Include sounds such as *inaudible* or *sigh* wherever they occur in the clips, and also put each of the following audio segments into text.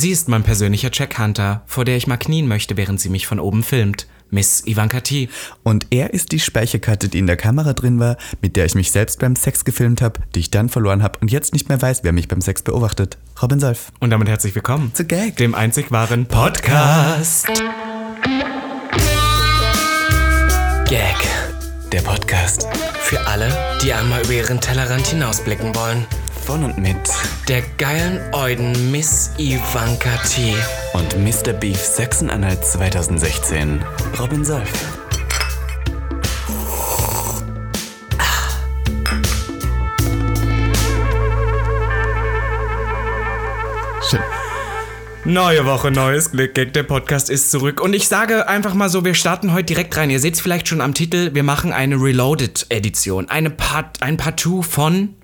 Sie ist mein persönlicher Checkhunter, vor der ich mal knien möchte, während sie mich von oben filmt. Miss Ivanka T. Und er ist die Speicherkarte, die in der Kamera drin war, mit der ich mich selbst beim Sex gefilmt habe, die ich dann verloren habe und jetzt nicht mehr weiß, wer mich beim Sex beobachtet. Robin Solf. Und damit herzlich willkommen zu Gag, dem einzig wahren Podcast. Gag, der Podcast. Für alle, die einmal über ihren Tellerrand hinausblicken wollen. Von und mit der geilen Euden Miss Ivanka T. Und Mr. Beef Sachsen-Anhalt 2016, Robin Solf. Schön. Neue Woche, neues Glück. Gag, der Podcast ist zurück. Und ich sage einfach mal so, wir starten heute direkt rein. Ihr seht es vielleicht schon am Titel, wir machen eine Reloaded-Edition. Eine Part, ein Part 2 von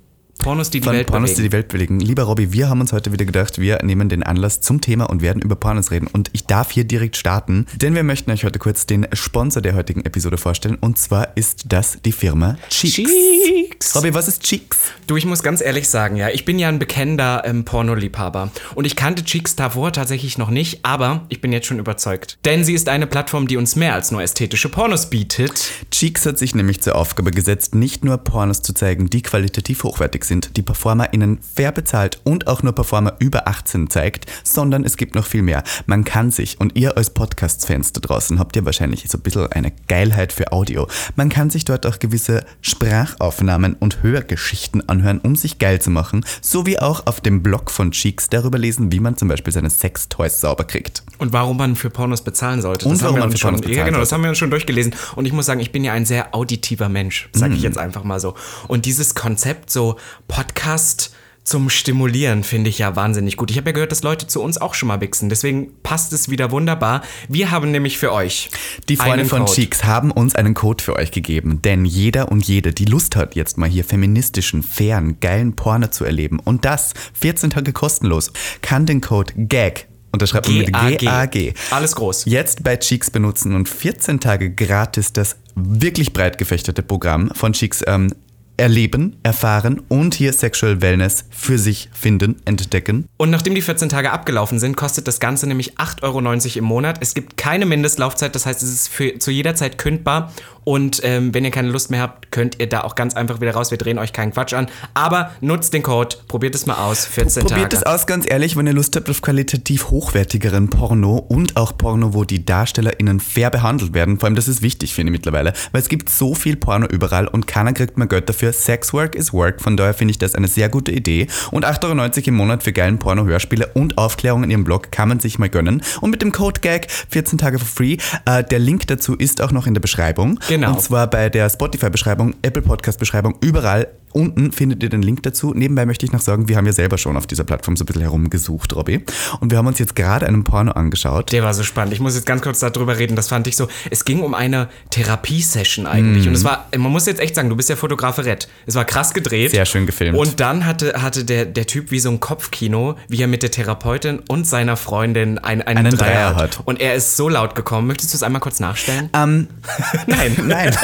Pornos, die die Welt Pornos, bewegen. die die Welt bewegen. Lieber Robby, wir haben uns heute wieder gedacht, wir nehmen den Anlass zum Thema und werden über Pornos reden. Und ich darf hier direkt starten, denn wir möchten euch heute kurz den Sponsor der heutigen Episode vorstellen. Und zwar ist das die Firma Cheeks. Cheeks. Robby, was ist Cheeks? Du, ich muss ganz ehrlich sagen, ja, ich bin ja ein bekennender ähm, Pornoliebhaber. Und ich kannte Cheeks davor tatsächlich noch nicht, aber ich bin jetzt schon überzeugt. Denn sie ist eine Plattform, die uns mehr als nur ästhetische Pornos bietet. Cheeks hat sich nämlich zur Aufgabe gesetzt, nicht nur Pornos zu zeigen, die qualitativ hochwertig sind, die PerformerInnen fair bezahlt und auch nur Performer über 18 zeigt, sondern es gibt noch viel mehr. Man kann sich, und ihr als Podcast-Fans da draußen habt ja wahrscheinlich so ein bisschen eine Geilheit für Audio, man kann sich dort auch gewisse Sprachaufnahmen und Hörgeschichten anhören, um sich geil zu machen, sowie auch auf dem Blog von Cheeks darüber lesen, wie man zum Beispiel seine Sextoys sauber kriegt. Und warum man für Pornos bezahlen sollte. Und das warum man für Pornos bezahlen ja, genau, das haben wir uns schon durchgelesen. Und ich muss sagen, ich bin ja ein sehr auditiver Mensch, sage Mhm. ich jetzt einfach mal so. Und dieses Konzept, so Podcast zum Stimulieren, finde ich ja wahnsinnig gut. Ich habe ja gehört, dass Leute zu uns auch schon mal wichsen. Deswegen passt es wieder wunderbar. Wir haben nämlich für euch Die Freunde von Code. Cheeks haben uns einen Code für euch gegeben, denn jeder und jede, die Lust hat, jetzt mal hier feministischen, fairen, geilen Porno zu erleben und das 14 Tage kostenlos, kann den Code GAG, unterschreibt man mit GAG. G-A-G, Alles groß. jetzt bei Cheeks benutzen und 14 Tage gratis das wirklich breit gefächerte Programm von Cheeks ähm, erleben, erfahren und hier Sexual Wellness für sich finden, entdecken. Und nachdem die 14 Tage abgelaufen sind, kostet das Ganze nämlich 8,90 Euro im Monat. Es gibt keine Mindestlaufzeit, das heißt, es ist für, zu jeder Zeit kündbar. Und ähm, wenn ihr keine Lust mehr habt, könnt ihr da auch ganz einfach wieder raus. Wir drehen euch keinen Quatsch an. Aber nutzt den Code, probiert es mal aus. 14 Probiert Tage. es aus, ganz ehrlich, wenn ihr Lust habt auf qualitativ hochwertigeren Porno und auch Porno, wo die DarstellerInnen fair behandelt werden. Vor allem, das ist wichtig, finde ich mittlerweile, weil es gibt so viel Porno überall und keiner kriegt mehr Geld dafür. Sexwork is work, von daher finde ich das eine sehr gute Idee. Und 8,90 Euro im Monat für geilen Porno, Hörspiele und Aufklärung in ihrem Blog kann man sich mal gönnen. Und mit dem Code GAG 14 Tage for free. Äh, der Link dazu ist auch noch in der Beschreibung. Genau. Und zwar bei der Spotify-Beschreibung, Apple Podcast-Beschreibung, überall. Unten findet ihr den Link dazu. Nebenbei möchte ich noch sagen, wir haben ja selber schon auf dieser Plattform so ein bisschen herumgesucht, Robby. Und wir haben uns jetzt gerade einen Porno angeschaut. Der war so spannend. Ich muss jetzt ganz kurz darüber reden. Das fand ich so. Es ging um eine Therapiesession eigentlich. Mhm. Und es war, man muss jetzt echt sagen, du bist ja Fotograferett. Es war krass gedreht. Sehr schön gefilmt. Und dann hatte, hatte der, der Typ wie so ein Kopfkino, wie er mit der Therapeutin und seiner Freundin ein, einen, Einen Dreier, Dreier hat. Und er ist so laut gekommen. Möchtest du es einmal kurz nachstellen? Ähm, *laughs* Nein. *laughs* nein.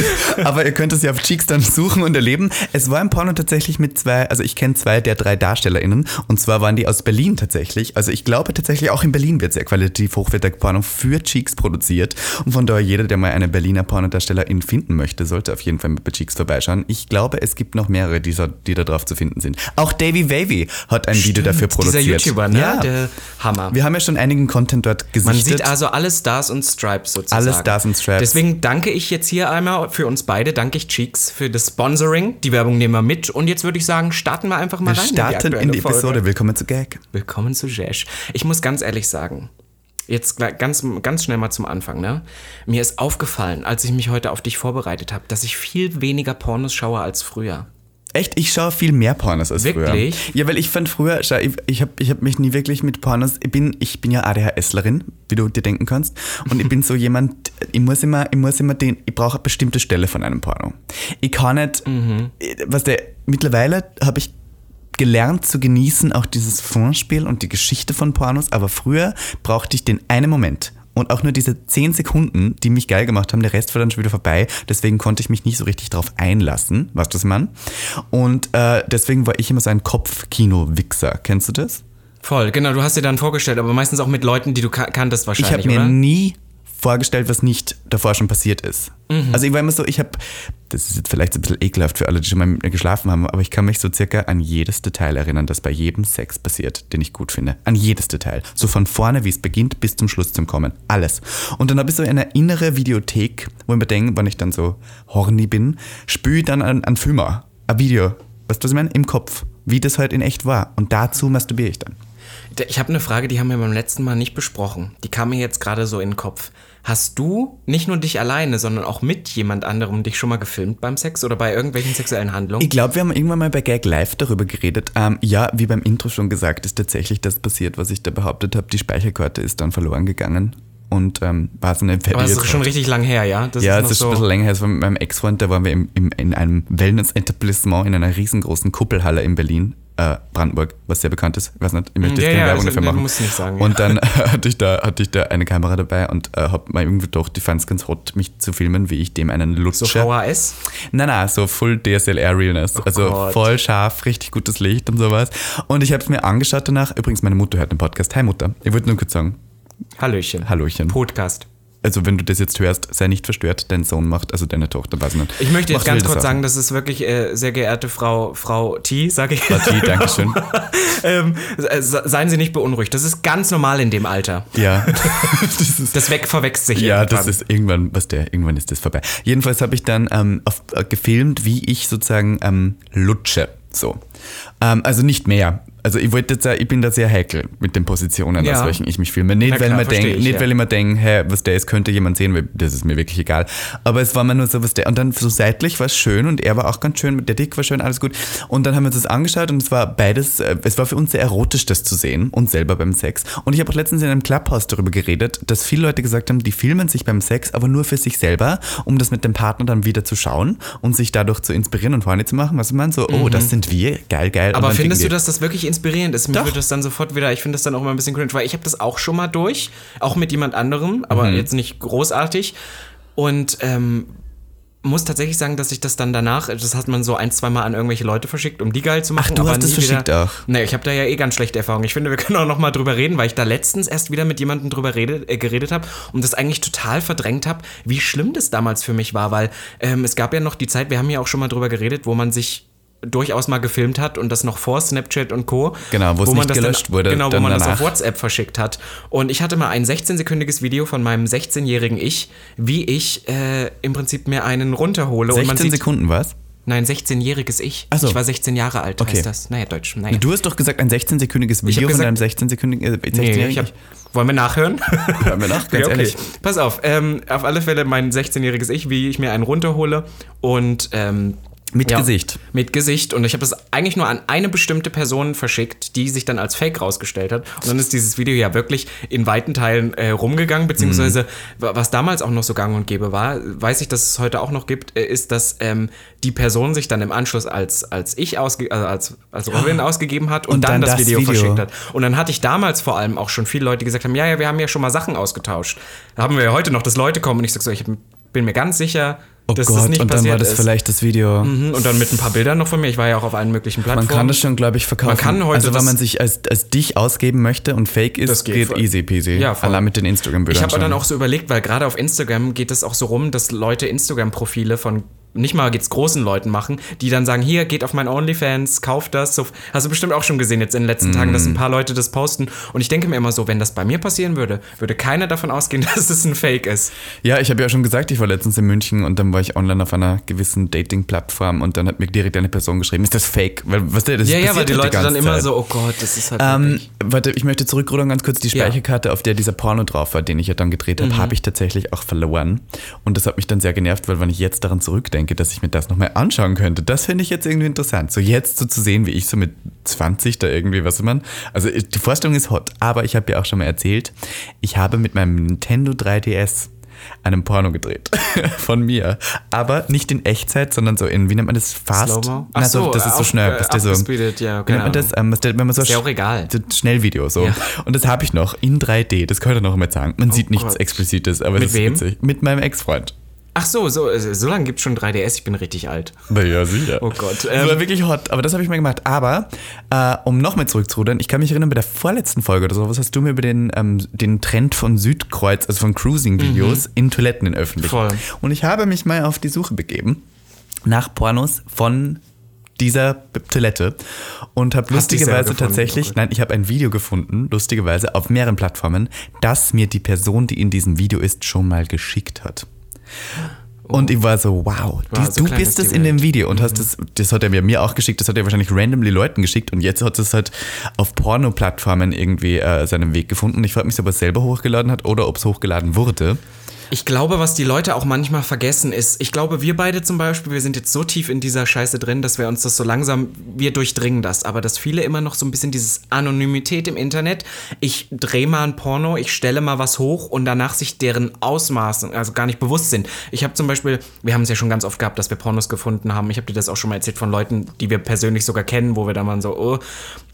*laughs* Aber ihr könnt es ja auf Cheeks dann suchen und erleben. Es war ein Porno tatsächlich mit zwei, also ich kenne zwei der drei DarstellerInnen und zwar waren die aus Berlin tatsächlich. Also ich glaube tatsächlich auch in Berlin wird sehr qualitativ hochwertig Porno für Cheeks produziert und von daher jeder, der mal eine Berliner Pornodarstellerin finden möchte, sollte auf jeden Fall bei Cheeks vorbeischauen. Ich glaube, es gibt noch mehrere, die, so, die da drauf zu finden sind. Auch Davy Wavy hat ein Video dafür produziert. Dieser YouTuber, ne? Ja. Der Hammer. Wir haben ja schon einigen Content dort gesichtet. Man sieht also alle Stars und Stripes sozusagen. Alle Stars und Stripes. Deswegen danke ich jetzt hier einmal für uns beide, danke ich Cheeks für das Sponsoring. Die Werbung nehmen wir mit. Und jetzt würde ich sagen, starten wir einfach mal wir rein. starten in die, aktuelle Folge. Episode. Willkommen zu Gag. Willkommen zu Jesh. Ich muss ganz ehrlich sagen, jetzt ganz, ganz schnell mal zum Anfang, ne? Mir ist aufgefallen, als ich mich heute auf dich vorbereitet habe, dass ich viel weniger Pornos schaue als früher. Echt, ich schaue viel mehr Pornos als Wirklich? früher. Ja, weil ich fand früher, ich, ich habe ich hab mich nie wirklich mit Pornos, ich bin, ich bin ja ADHSlerin, wie du dir denken kannst. Und ich bin so *laughs* jemand, ich muss immer, ich muss immer den, ich brauche eine bestimmte Stelle von einem Porno. Ich kann nicht, was der, mittlerweile habe ich gelernt zu genießen, auch dieses Fondspiel und die Geschichte von Pornos, aber früher brauchte ich den einen Moment. Und auch nur diese 10 Sekunden, die mich geil gemacht haben, der Rest war dann schon wieder vorbei. Deswegen konnte ich mich nicht so richtig drauf einlassen. Weißt du, was ich meine? Und äh, deswegen war ich immer so ein Kopfkino-Wichser. Kennst du das? Voll, genau, du hast dir dann vorgestellt, aber meistens auch mit Leuten, die du ka kanntest Ich wahrscheinlich, habe mir oder? nie vorgestellt, was nicht davor schon passiert ist. Mhm. Also ich war immer so, ich habe, das ist jetzt vielleicht ein bisschen ekelhaft für alle, die schon mal mit mir geschlafen haben, aber ich kann mich so circa an jedes Detail erinnern, das bei jedem Sex passiert, den ich gut finde. An jedes Detail. So von vorne, wie es beginnt, bis zum Schluss zum Kommen. Alles. Und dann habe ich so eine innere Videothek, wo ich mir denke, wenn ich dann so horny bin, spüre ich dann an, an Filmer, ein Video, weißt du, was ich meine? Im Kopf, wie das halt in echt war. Und dazu masturbiere ich dann. Ich habe eine Frage, die haben wir beim letzten Mal nicht besprochen. Die kam mir jetzt gerade so in den Kopf. Hast du nicht nur dich alleine, sondern auch mit jemand anderem dich schon mal gefilmt beim Sex oder bei irgendwelchen sexuellen Handlungen? Ich glaube, wir haben irgendwann mal bei Gag Live darüber geredet. Ähm, ja, wie beim Intro schon gesagt, ist tatsächlich das passiert, was ich da behauptet habe. Die Speicherkarte ist dann verloren gegangen und ähm, war so eine Aber es ist schon richtig lang her, ja? Das Ja, es ist ein bisschen länger her. Es war mit meinem Ex-Freund, da waren wir im, im, in einem Wellness-Etablissement in einer riesengroßen Kuppelhalle in Berlin. Äh, Brandenburg, was sehr bekannt ist. Ich weiß nicht, ich möchte Ja, jetzt keine ja, Werbung also, dafür machen. musst du nicht sagen, und dann hatte ich, da, hatte ich da eine Kamera dabei und äh, habe mir irgendwie gedacht, ich fand es ganz hot, mich zu filmen, wie ich dem einen lutsche. So VHS? Nein, nein, so Full DSLR Realness. also Oh Gott. voll scharf, richtig gutes Licht und sowas. Und ich habe es mir angeschaut danach. Übrigens, meine Mutter hört den Podcast. Hi Mutter. Ich wollte nur kurz sagen, Hallöchen. Hallöchen. Podcast. Also wenn du das jetzt hörst, sei nicht verstört, dein Sohn macht, also deine Tochter, weiß nicht. Ich möchte jetzt ganz kurz Sachen. sagen, das ist wirklich, äh, sehr geehrte Frau, Frau T, sage ich. Partie, Dankeschön. *laughs* ähm, äh, se- seien Sie nicht beunruhigt. Das ist ganz normal in dem Alter. Ja. *laughs* das ist, Das weg verwechselt sich ja, irgendwann. das ist irgendwann, was der, irgendwann ist das vorbei. Jedenfalls habe ich dann ähm, auf, äh, gefilmt, wie ich sozusagen ähm, lutsche. So. Ähm, also nicht mehr. Also ich wollte jetzt, äh, ich bin da sehr heikel mit den Positionen, Ja. aus welchen ich mich filme. Nicht, Na weil, klar, man denk, ich, nicht ja. weil ich mir denke, hey, was der ist, könnte jemand sehen, weil das ist mir wirklich egal. Aber es war mir nur so, was der, und dann so seitlich war es schön und er war auch ganz schön, der Dick war schön, alles gut. Und dann haben wir uns das angeschaut und es war beides, äh, es war für uns sehr erotisch, das zu sehen, uns selber beim Sex. Und ich habe auch letztens in einem Clubhouse darüber geredet, dass viele Leute gesagt haben, die filmen sich beim Sex, aber nur für sich selber, um das mit dem Partner dann wieder zu schauen und sich dadurch zu inspirieren und Freunde zu machen. Was man so, oh, das sind wir, geil, geil. Und Mhm. Aber findest du, dass das wirklich inspirierend ist? Mir Doch. wird das dann sofort wieder, ich finde das dann auch immer ein bisschen cringe, weil ich habe das auch schon mal durch, auch mit jemand anderem, aber Mhm. jetzt nicht großartig. Und ähm, muss tatsächlich sagen, dass ich das dann danach, das hat man so ein, zwei Mal an irgendwelche Leute verschickt, um die geil zu machen. du aber hast das verschickt wieder, auch? Nee, ich habe da ja eh ganz schlechte Erfahrungen. Ich finde, wir können auch noch mal drüber reden, weil ich da letztens erst wieder mit jemandem drüber redet, äh, geredet habe und das eigentlich total verdrängt habe, wie schlimm das damals für mich war, weil ähm, es gab ja noch die Zeit, wir haben ja auch schon mal drüber geredet, wo man sich durchaus mal gefilmt hat und das noch vor Snapchat und Co. Genau, wo es nicht das gelöscht dann, wurde, Genau, wo man das danach. auf WhatsApp verschickt hat. Und ich hatte mal ein 16-sekündiges Video von meinem 16-jährigen Ich, wie ich äh, im Prinzip mir einen runterhole. und man 16 sieht, Sekunden was? Nein, 16-jähriges Ich. Ach so. Ich war 16 Jahre alt, Okay. heißt das. Naja, Deutsch. Naja. Du hast doch gesagt, ein 16-sekündiges Video hab von deinem gesagt- 16-sekündigen. Äh, 16 Nee, ich hab, wollen wir nachhören? *laughs* Hören wir nach, ganz *laughs* Ja, okay. ehrlich. Pass auf, ähm, auf alle Fälle mein 16-jähriges Ich, wie ich mir einen runterhole und ähm, Mit Gesicht. Mit Gesicht. Und ich habe das eigentlich nur an eine bestimmte Person verschickt, die sich dann als Fake rausgestellt hat. Und dann ist dieses Video ja wirklich in weiten Teilen äh, rumgegangen, beziehungsweise wa- was damals auch noch so gang und gäbe war, weiß ich, dass es heute auch noch gibt, äh, ist, dass ähm, die Person sich dann im Anschluss als, als ich ausge also als, als Robin ausgegeben hat und, Und dann, dann das, das Video, Video. verschickt hat. Und dann hatte ich damals vor allem auch schon viele Leute, gesagt haben, ja, ja, wir haben ja schon mal Sachen ausgetauscht. Da haben wir ja heute noch, dass Leute kommen und ich sag so, ich bin mir ganz sicher, Oh dass Gott, das nicht und dann war das ist. vielleicht das Video. Mhm, Und dann mit ein paar Bildern noch von mir. Ich war ja auch auf allen möglichen Plattformen. Man kann das schon, glaube ich, verkaufen. Man kann heute also wenn man sich als, als dich ausgeben möchte und fake ist, Das geht geht, easy peasy. Ja, voll. Allein mit den Instagram-Bildern Ich habe dann auch so überlegt, weil gerade auf Instagram geht es auch so rum, dass Leute Instagram-Profile von nicht mal geht's großen Leuten machen, die dann sagen, hier geht auf mein OnlyFans, kauft das. So, hast du bestimmt auch schon gesehen jetzt in den letzten Tagen, Mm. dass ein paar Leute das posten. Und ich denke mir immer so, wenn das bei mir passieren würde, würde keiner davon ausgehen, *laughs* dass es ein Fake ist. Ja, ich habe ja schon gesagt, ich war letztens in München und dann war ich online auf einer gewissen Dating-Plattform und dann hat mir direkt eine Person geschrieben, ist das fake? Weil, was der, das Ja, ja, weil die Leute dann ganze immer Zeit. so, oh Gott, das ist halt Ähm, warte, ich möchte zurückrudern ganz kurz. Die Ja. Speicherkarte, auf der dieser Porno drauf war, den ich ja dann gedreht Mhm. habe, habe ich tatsächlich auch verloren. Und das hat mich dann sehr genervt, weil wenn ich jetzt daran zurückdenke, dass ich mir das nochmal anschauen könnte, das finde ich jetzt irgendwie interessant. So jetzt so zu sehen, wie ich so mit 20 da irgendwie, was man. Also die Vorstellung ist hot, aber ich habe ja auch schon mal erzählt, ich habe mit meinem Nintendo 3DS einen Porno gedreht *laughs* von mir, aber nicht in Echtzeit, sondern so in wie nennt man das fast? Slow-mo? Ach so, das ist so schnell, äh, dass der so ja, wie nennt man das? Ähm, wenn man so Ist ja auch egal. so Schnellvideo so. Ja. Und das habe ich noch in 3D. Das kann ich noch mal sagen. Man sieht nichts Gott. Explizites, aber Mit es ist wem? witzig. Mit meinem Ex-Freund. Ach so, so, äh, so lange gibt es schon 3DS, ich bin richtig alt. Na ja, sicher. Oh Gott. Das Ähm, war wirklich hot, aber das habe ich mal gemacht. Aber, äh, um nochmal zurückzurudern, ich kann mich erinnern, bei der vorletzten Folge oder so, was hast du mir über den, ähm, den Trend von Südkreuz, also von Cruising-Videos in Toiletten in öffentlichen. Voll. Und ich habe mich mal auf die Suche begeben nach Pornos von dieser Toilette und habe lustigerweise gefunden, tatsächlich, okay. nein, ich habe ein Video gefunden, lustigerweise auf mehreren Plattformen, das mir die Person, die in diesem Video ist, schon mal geschickt hat. Und ich war so, wow, Wow, die, so du bist es in dem. Video und hast das, das hat er mir, mir auch geschickt, das hat er wahrscheinlich randomly Leuten geschickt und jetzt hat es halt auf Porno-Plattformen irgendwie äh, seinen Weg gefunden. Ich frage mich, ob er es selber hochgeladen hat oder ob es hochgeladen wurde. Ich glaube, was die Leute auch manchmal vergessen ist, ich glaube, wir beide zum Beispiel, wir sind jetzt so tief in dieser Scheiße drin, dass wir uns das so langsam, wir durchdringen das, aber dass viele immer noch so ein bisschen dieses Anonymität im Internet, ich drehe mal ein Porno, ich stelle mal was hoch und danach sich deren Ausmaßen, also gar nicht bewusst sind. Ich habe zum Beispiel, wir haben es ja schon ganz oft gehabt, dass wir Pornos gefunden haben, ich habe dir das auch schon mal erzählt von Leuten, die wir persönlich sogar kennen, wo wir dann mal so, oh.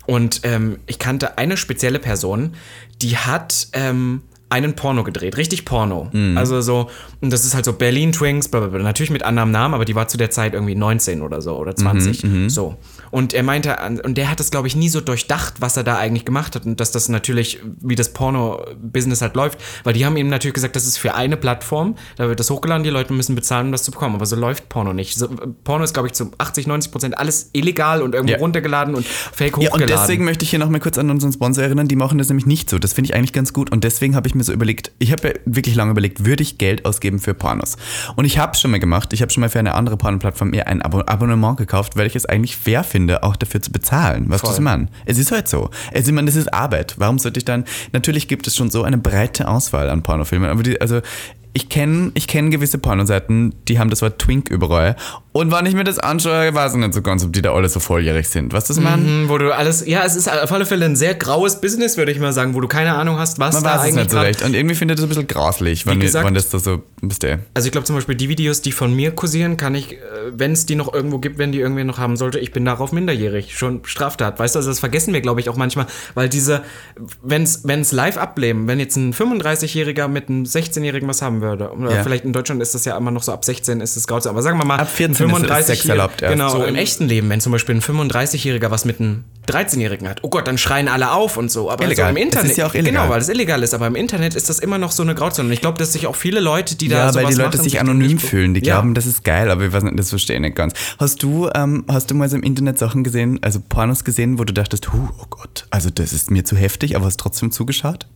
Und ähm, ich kannte eine spezielle Person, die hat ähm, einen Porno gedreht, richtig Porno. Also so, und das ist halt so Berlin Twinks, bla bla bla. natürlich mit anderem Namen, aber die war zu der Zeit irgendwie 19 oder so oder 20. so. Und er meinte, und der hat das, glaube ich, nie so durchdacht, was er da eigentlich gemacht hat und dass das natürlich, wie das Porno-Business halt läuft, weil die haben ihm natürlich gesagt, das ist für eine Plattform, da wird das hochgeladen, die Leute müssen bezahlen, um das zu bekommen. Aber so läuft Porno nicht. So, Porno ist, glaube ich, zu 80, 90 Prozent alles illegal und irgendwo Ja. runtergeladen und fake Ja, hochgeladen. und deswegen möchte ich hier nochmal kurz an unseren Sponsor erinnern, die machen das nämlich nicht so. Das finde ich eigentlich ganz gut. Und deswegen habe ich mir so überlegt, ich habe ja wirklich lange überlegt, würde ich Geld ausgeben für Pornos? Und ich habe es schon mal gemacht. Ich habe schon mal für eine andere Porno-Plattform mir ein Abo Abonnement gekauft, weil ich es eigentlich fair finde, auch dafür zu bezahlen. Weißt du, was ich meine? Es ist halt so. Es, ich meine, das ist Arbeit. Warum sollte ich dann, natürlich gibt es schon so eine breite Auswahl an Pornofilmen, aber die, also ich kenne ich kenn gewisse Pornoseiten, die haben das Wort Twink überall. Und wenn ich mir das anschaue, weiß ich nicht so ganz, ob die da alle so volljährig sind. Du, was ich meine? Mhm, wo du alles, ja, es ist auf alle Fälle ein sehr graues Business, würde ich mal sagen, wo du keine Ahnung hast, was Man da weiß es eigentlich nicht so recht. Und irgendwie finde ich das ein bisschen grauslich, wenn, gesagt- wenn das da so, wisst ihr. Also ich glaube zum Beispiel die Videos, die von mir kursieren, kann ich, wenn es die noch irgendwo gibt, wenn die irgendwer noch haben sollte, ich bin darauf minderjährig, schon Straftat. Weißt du, also das vergessen wir, glaube ich, auch manchmal, weil diese, wenn es live ableben, wenn jetzt ein 35-Jähriger mit einem 16-Jährigen was haben würde, oder Ja. vielleicht in Deutschland ist das ja immer noch so ab 16 ist es grausam, aber sagen wir mal, Ab 14 ist- ist Sex erlaubt erst. Genau, So im echten Leben, wenn zum Beispiel ein 35-Jähriger was mit einem 13-Jährigen hat, oh Gott, dann schreien alle auf und so, aber Illegal. so im Internet, ist ja auch illegal. genau, weil es illegal ist, aber im Internet ist das immer noch so eine Grauzone und ich glaube, dass sich auch viele Leute, die da Ja, sowas weil die Leute machen, sich anonym fühlen. Die Ja. glauben, das ist geil, aber nicht, das verstehe ich nicht ganz. Hast du, ähm, hast du mal so im Internet Sachen gesehen, also Pornos gesehen, wo du dachtest, huh, oh Gott, also das ist mir zu heftig, aber hast trotzdem zugeschaut?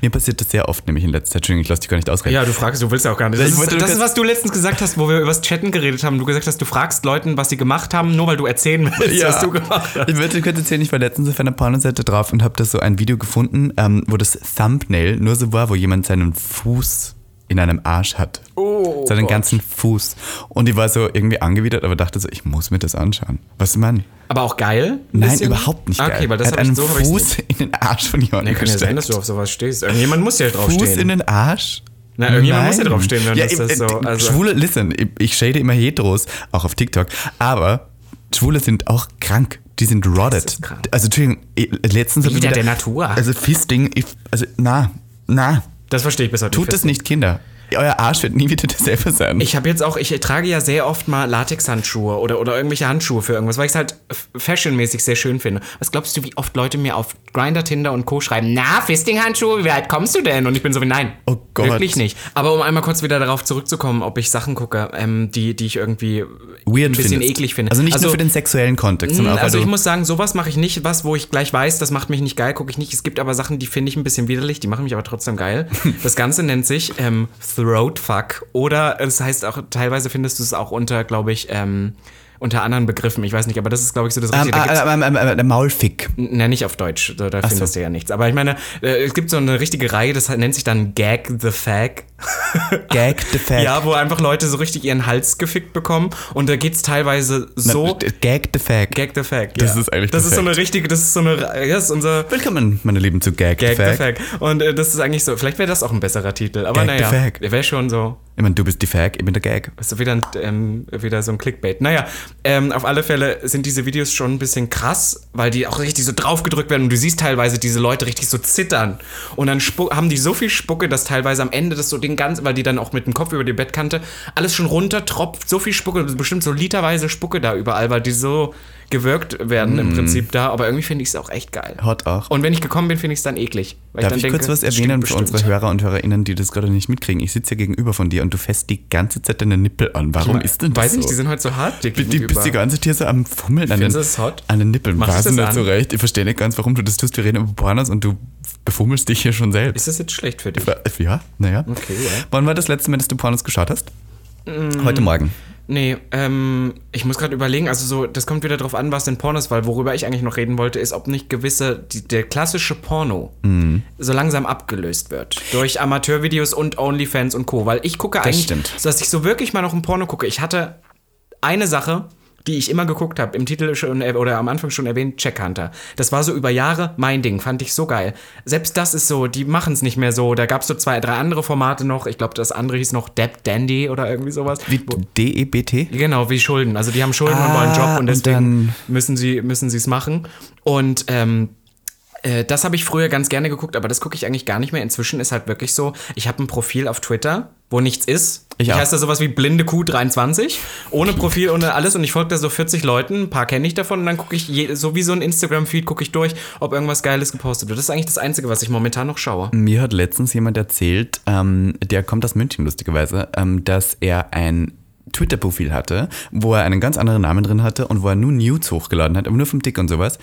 Mir passiert das sehr oft, nämlich in letzter Zeit. Entschuldigung, ich lasse dich gar nicht ausreden. Ja, du fragst, du willst ja auch gar nicht. Das, ist, das ist, was du letztens gesagt hast, wo wir über das Chatten geredet haben. Du gesagt hast, du fragst Leuten, was sie gemacht haben, nur weil du erzählen willst, was du gemacht hast. Ich würde kurz erzählen, ich war letztens auf einer Pornoseite drauf und habe da so ein Video gefunden, ähm, wo das Thumbnail nur so war, wo jemand seinen Fuß in einem Arsch hat. Oh Seinen Gott. ganzen Fuß. Und ich war so irgendwie angewidert, aber dachte so, ich muss mir das anschauen. Was man? Aber auch geil? ein Nein, bisschen? überhaupt nicht geil. Okay, weil das er hat einen so Fuß in den Arsch von jemandem Nee, kann ja sein, dass du auf sowas stehst. Irgendjemand muss ja drauf Fuß stehen. in den Arsch? Na, irgendjemand muss ja Nein. draufstehen, wenn das ich- das so- also- Schwule, listen, ich, ich shade immer Heteros, auch auf TikTok, aber Schwule sind auch krank. Die sind rotted. Also, Entschuldigung, letztens hab ich Wieder wieder- der Natur. Also, Fisting, ich, also, na, na, das verstehe ich heute tut das nicht, Kinder. Euer Arsch wird nie wieder derselbe sein. Ich habe jetzt auch, ich trage ja sehr oft mal Latexhandschuhe oder, oder irgendwelche Handschuhe für irgendwas, weil ich es halt fashionmäßig sehr schön finde. Was glaubst du, wie oft Leute mir auf Grindr, Tinder und Co. schreiben, na, Fisting-Handschuhe, wie weit kommst du denn? Und ich bin so wie, nein, Oh Gott. wirklich nicht. Aber um einmal kurz wieder darauf zurückzukommen, ob ich Sachen gucke, ähm, die, die ich irgendwie Weird ein bisschen findest. eklig finde. Also nicht nur für den sexuellen Kontext, sondern Also ich muss sagen, sowas mache ich nicht. Was, wo ich gleich weiß, das macht mich nicht geil, gucke ich nicht. Es gibt aber Sachen, die finde ich ein bisschen widerlich, die machen mich aber trotzdem geil. *laughs* Das Ganze nennt sich ähm, Throatfuck oder es heißt auch, teilweise findest du es auch unter, glaube ich, ähm, unter anderen Begriffen. Ich weiß nicht, aber das ist, glaube ich, so das Richtige. Ähm, ähm, ähm, der Maulfick. Na, nicht auf Deutsch, da, da findest du ja nichts. Aber ich meine, äh, es gibt so eine richtige Reihe, das nennt sich dann Gag the Fag. *laughs* Gag the Fag. Ja, wo einfach Leute so richtig ihren Hals gefickt bekommen. Und da geht's teilweise so. Na, Gag the Fag. Gag the Fag. Das ja. ist eigentlich Das ist so eine richtige, das ist so eine, das ist unser Willkommen, meine Lieben, zu Gag, Gag the the Fag. Fag. Und äh, das ist eigentlich so, vielleicht wäre das auch ein besserer Titel. Aber Gag naja, Fag. der wäre schon so. Ich meine, du bist die Fag, ich bin der Gag. Das ist wieder, ein, ähm, wieder so ein Clickbait. Naja, ähm, auf alle Fälle sind diese Videos schon ein bisschen krass, weil die auch richtig so draufgedrückt werden und du siehst teilweise diese Leute richtig so zittern. Und dann haben die so viel Spucke, dass teilweise am Ende das so den ganzen, weil die dann auch mit dem Kopf über die Bettkante alles schon runter tropft, so viel Spucke, bestimmt so literweise Spucke da überall, weil die so gewirkt werden mm. im Prinzip da, aber irgendwie finde ich es auch echt geil. Hot auch. Und wenn ich gekommen bin, finde ich es dann eklig. Darf ich, ich kurz was erwähnen für unsere Hörer und Hörerinnen, die das gerade nicht mitkriegen? Ich sitze ja gegenüber von dir und du fässt die ganze Zeit deine Nippel an. Warum ist denn das Weiß so? nicht, die sind heute so hart. Die bist die ganze Zeit hier so am Fummeln an den, hot? an den Nippeln. Machst du das so recht. Ich verstehe nicht ganz, warum du das tust. Wir reden über Pornos und du befummelst dich hier schon selbst. Ist das jetzt schlecht für dich? Ja, naja. Okay, ja. Wann war das letzte Mal, dass du Pornos geschaut hast? Mm. Heute Morgen. Nee, ähm, ich muss gerade überlegen, also so, das kommt wieder drauf an, was denn Pornos, weil worüber ich eigentlich noch reden wollte, ist, ob nicht gewisse, die, der klassische Porno Mhm. so langsam abgelöst wird. Durch Amateurvideos und Onlyfans und Co. Weil ich gucke Das eigentlich, stimmt. dass ich so wirklich mal noch ein Porno gucke. Ich hatte eine Sache, die ich immer geguckt habe, im Titel schon äh, oder am Anfang schon erwähnt, Check Hunter. Das war so über Jahre mein Ding, fand ich so geil. Selbst das ist so, die machen es nicht mehr so. Da gab es so zwei, drei andere Formate noch. Ich glaube, das andere hieß noch Depp Dandy oder irgendwie sowas. Wie D-E-B-T? Genau, wie Schulden. Also die haben Schulden und Ah, wollen einen Job und und deswegen dann- müssen sie müssen sie es machen. Und ähm, äh, das habe ich früher ganz gerne geguckt, aber das gucke ich eigentlich gar nicht mehr. Inzwischen ist halt wirklich so, ich habe ein Profil auf Twitter, wo nichts ist. Ich Ich, heiße da sowas wie blinde Q23, ohne Profil, ohne alles und ich folge da so 40 Leuten, ein paar kenne ich davon und dann gucke ich, je, so wie so ein Instagram-Feed, gucke ich durch, ob irgendwas Geiles gepostet wird. Das ist eigentlich das Einzige, was ich momentan noch schaue. Mir hat letztens jemand erzählt, ähm, der kommt aus München lustigerweise, ähm, dass er ein Twitter-Profil hatte, wo er einen ganz anderen Namen drin hatte und wo er nur Nudes hochgeladen hat, aber nur vom Dick und sowas.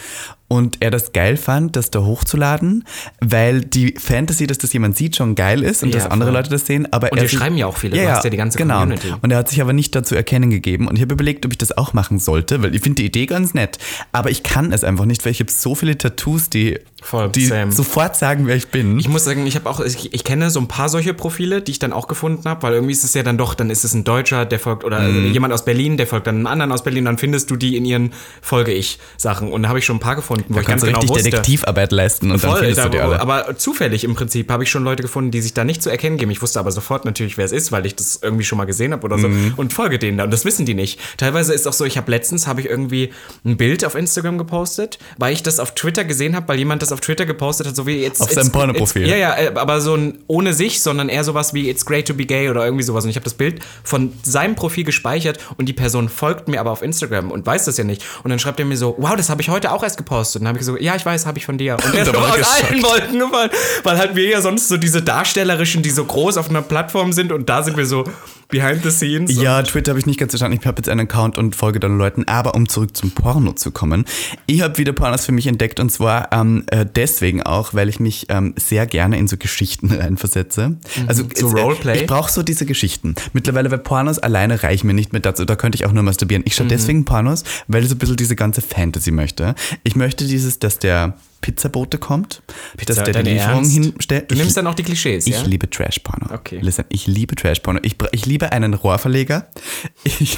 Und er das geil fand, das da hochzuladen, weil die Fantasy, dass das jemand sieht, schon geil ist und Ja, dass andere voll. Leute das sehen. Aber Und er sich- schreiben ja auch viele, du hast ja die ganze genau. Community. Und er hat sich aber nicht dazu erkennen gegeben. Und ich habe überlegt, ob ich das auch machen sollte, weil ich finde die Idee ganz nett. Aber ich kann es einfach nicht, weil ich habe so viele Tattoos, die, Voll, die same. sofort sagen, wer ich bin. Ich muss sagen, ich habe auch, ich, ich kenne so ein paar solche Profile, die ich dann auch gefunden habe, weil irgendwie ist es ja dann doch, dann ist es ein Deutscher, der folgt, oder Mhm. jemand aus Berlin, der folgt dann einem anderen aus Berlin, dann findest du die in ihren Folge-Ich-Sachen. Und da habe ich schon ein paar gefunden, wo ich ganz kannst du genau richtig wusste. Detektivarbeit leisten und dann Voll, findest da, du die alle. aber zufällig im Prinzip habe ich schon Leute gefunden, die sich da nicht zu erkennen geben. Ich wusste aber sofort natürlich, wer es ist, weil ich das irgendwie schon mal gesehen habe oder so Mhm. und folge denen da und das wissen die nicht. Teilweise ist auch so, ich habe letztens habe ich irgendwie ein Bild auf Instagram gepostet, weil ich das auf Twitter gesehen habe, weil jemand das auf Twitter gepostet hat, so wie jetzt Auf seinem Pornoprofil. Ja, ja, äh, aber so ein ohne sich, sondern eher sowas wie It's great to be gay oder irgendwie sowas und ich habe das Bild von seinem Profil gespeichert und die Person folgt mir aber auf Instagram und weiß das ja nicht und dann schreibt er mir so, wow, das habe ich heute auch erst gepostet und dann habe ich so, ja, ich weiß, habe ich von dir *laughs* und er ist aus allen. Wolken gefallen, weil halt wir ja sonst so diese Darstellerischen, die so groß auf einer Plattform sind und da sind wir so behind the scenes. Ja, Twitter habe ich nicht ganz verstanden. Ich habe jetzt einen Account und folge dann Leuten. Aber um zurück zum Porno zu kommen, ich habe wieder Pornos für mich entdeckt und zwar ähm, äh, deswegen auch, weil ich mich ähm, sehr gerne in so Geschichten *laughs* reinversetze. Also So es, äh, Roleplay? Ich brauche so diese Geschichten. Mittlerweile, weil Pornos alleine reichen mir nicht mehr dazu. Da könnte ich auch nur masturbieren. Ich schaue deswegen Pornos, weil ich so ein bisschen diese ganze Fantasy möchte. Ich möchte dieses, dass der Pizzabote kommt, dass der die Lieferung hinstellt. Du Ich- nimmst dann auch die Klischees, ich ja? liebe Trash-Porno. Okay. Listen, ich liebe Trash-Porno. Ich, ich liebe einen Rohrverleger. *laughs* Ich,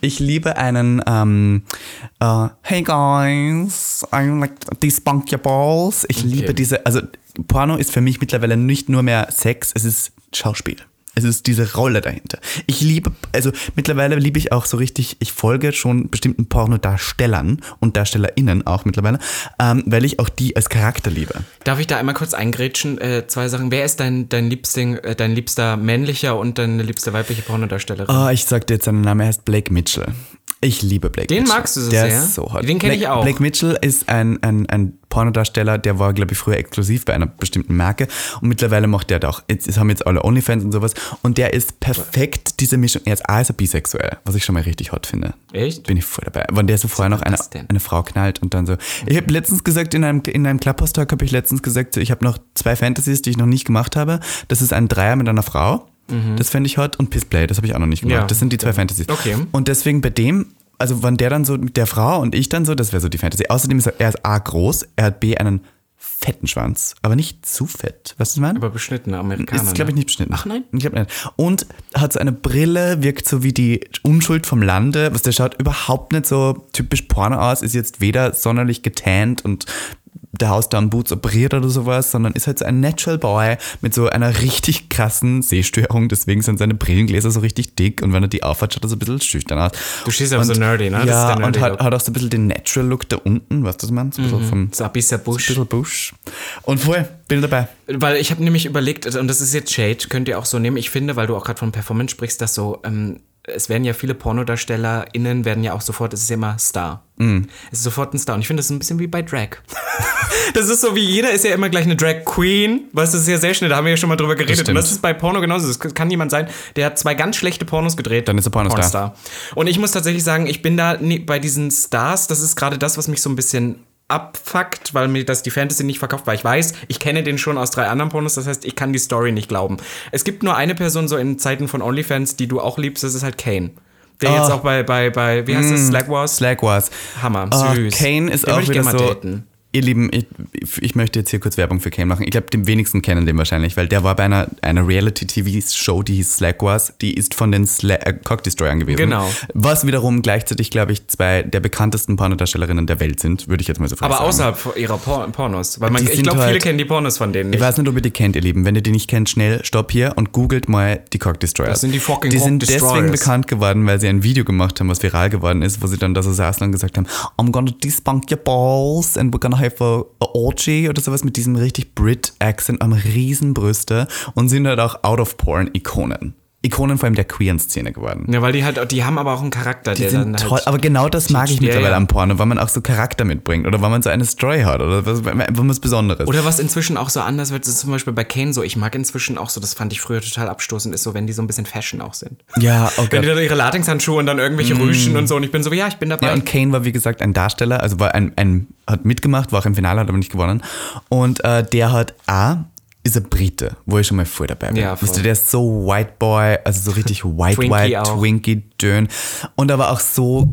ich liebe einen ähm, äh, Hey guys, I like despunk your balls. Ich liebe diese, also Porno ist für mich mittlerweile nicht nur mehr Sex, es ist Schauspiel. Es ist diese Rolle dahinter. Ich liebe, also mittlerweile liebe ich auch so richtig, ich folge schon bestimmten Pornodarstellern und DarstellerInnen auch mittlerweile, ähm, weil ich auch die als Charakter liebe. Darf ich da einmal kurz eingrätschen? Äh, zwei Sachen. Wer ist dein, dein, Liebsting, äh, dein liebster männlicher und deine liebste weibliche Pornodarstellerin? Oh, ich sag dir jetzt seinen Namen, er heißt Blake Mitchell. Ich liebe Blake Den Mitchell. magst du so der sehr? Ist so hot. Den kenn ich auch. Blake Mitchell ist ein, ein, ein Pornodarsteller, der war, glaube ich, früher exklusiv bei einer bestimmten Marke und mittlerweile macht der da auch, jetzt haben jetzt alle Onlyfans und sowas und der ist perfekt, diese Mischung, er ist A, ist er bisexuell, was ich schon mal richtig hot finde. Echt? Bin ich voll dabei. Wenn der so vorher noch eine, eine Frau knallt und dann so. Ich habe letztens gesagt, in einem, in einem Clubhouse-Talk habe ich letztens gesagt, ich habe noch zwei Fantasies, die ich noch nicht gemacht habe. Das ist ein Dreier mit einer Frau. Das fände ich hot. Und Pissplay, das habe ich auch noch nicht gemacht. Mhm. Ja. Das sind die zwei Fantasies. Okay. Und deswegen bei dem, also wenn der dann so mit der Frau und ich dann so, das wäre so die Fantasy. Außerdem ist er, er ist A groß, er hat B einen fetten Schwanz, aber nicht zu fett. Du, was ich meine? Aber beschnittene Amerikaner. Ist, glaube ich, ne? nicht beschnitten. Ach nein? Ich glaube nicht. Und hat so eine Brille, wirkt so wie die Unschuld vom Lande. Was der schaut überhaupt nicht so typisch Porno aus, ist jetzt weder sonderlich getannt und der Haus da am Boots operiert oder sowas, sondern ist halt so ein Natural Boy mit so einer richtig krassen Sehstörung. Deswegen sind seine Brillengläser so richtig dick und wenn er die aufhat, schaut er so ein bisschen schüchtern aus. Du stehst aber so nerdy, ne? Das Ja, ist der und nerdy hat, hat auch so ein bisschen den Natural Look da unten, weißt du, was man? So ein bisschen vom So ein bisschen so ein Busch. bisschen Busch. Und voll, bin dabei. Weil ich habe nämlich überlegt, und das ist jetzt Shade, könnt ihr auch so nehmen. Ich finde, weil du auch gerade von Performance sprichst, dass so, ähm, es werden ja viele PornodarstellerInnen werden ja auch sofort, es ist ja immer Star. Mhm. Es ist sofort ein Star. Und ich finde, das ist ein bisschen wie bei Drag. *laughs* das ist so wie jeder ist ja immer gleich eine Drag Queen. Weißt du, das ist ja sehr schnell, da haben wir ja schon mal drüber geredet. und stimmt. das ist bei Porno genauso. Das kann jemand sein, der hat zwei ganz schlechte Pornos gedreht. Dann ist er Pornostar. Und ich muss tatsächlich sagen, ich bin da nie, bei diesen Stars, das ist gerade das, was mich so ein bisschen abfuckt, weil mir das die Fantasy nicht verkauft, weil ich weiß, ich kenne den schon aus drei anderen Pornos, das heißt, ich kann die Story nicht glauben. Es gibt nur eine Person so in Zeiten von OnlyFans, die du auch liebst, das ist halt Kane. Der Ah. jetzt auch bei, bei, bei, wie heißt das, Slack Wars? Slack Wars. Hammer, Oh, süß. Kane ist Den auch wieder so. daten. Ihr Lieben, ich, ich möchte jetzt hier kurz Werbung für Kane machen. Ich glaube, den wenigsten kennen den wahrscheinlich, weil der war bei einer, einer Reality-TV-Show, die hieß Slack Wars. Die ist von den Sla äh, Cock Destroyern gewesen. Genau. Was wiederum gleichzeitig, glaube ich, zwei der bekanntesten Pornodarstellerinnen der Welt sind, würde ich jetzt mal so Aber sagen. außerhalb ihrer Por Pornos. Weil man, ich glaube, viele halt- kennen die Pornos von denen Ich nicht. weiß nicht, ob ihr die kennt, ihr Lieben. Wenn ihr die nicht kennt, schnell stopp hier und googelt mal die Cock Destroyers. Das sind die fucking Die sind Destroyers. deswegen bekannt geworden, weil sie ein Video gemacht haben, was viral geworden ist, wo sie dann da so saßen und gesagt haben, I'm gonna despunk your balls and we're gonna a, a orgy oder sowas mit diesem richtig Brit-Accent am Riesenbrüste und sind halt auch Out-of-Porn-Ikonen. Ikonen vor allem der queeren Szene geworden. Ja, weil die halt, die haben aber auch einen Charakter, Die der sind dann toll, halt aber genau das mag ich mittlerweile ja. am Porno, weil man auch so Charakter mitbringt oder weil man so eine Story hat oder was, was Besonderes. Oder was inzwischen auch so anders wird, ist zum Beispiel bei Kane so. Ich mag inzwischen auch so, das fand ich früher total abstoßend, ist so, wenn die so ein bisschen Fashion auch sind. ja, oh Wenn die dann ihre Latexhandschuhe und dann irgendwelche Rüschen und so. Und ich bin so, ja, ich bin dabei. Ja, und Kane war wie gesagt ein Darsteller, also war ein, ein hat mitgemacht, war auch im Finale, hat aber nicht gewonnen. Und äh, der hat A, ist ein Brite, wo ich schon mal voll dabei bin. Ja, voll. Ihr, der ist so White Boy, also so richtig White, Twinkie White, auch. Twinkie, dünn. Und aber auch so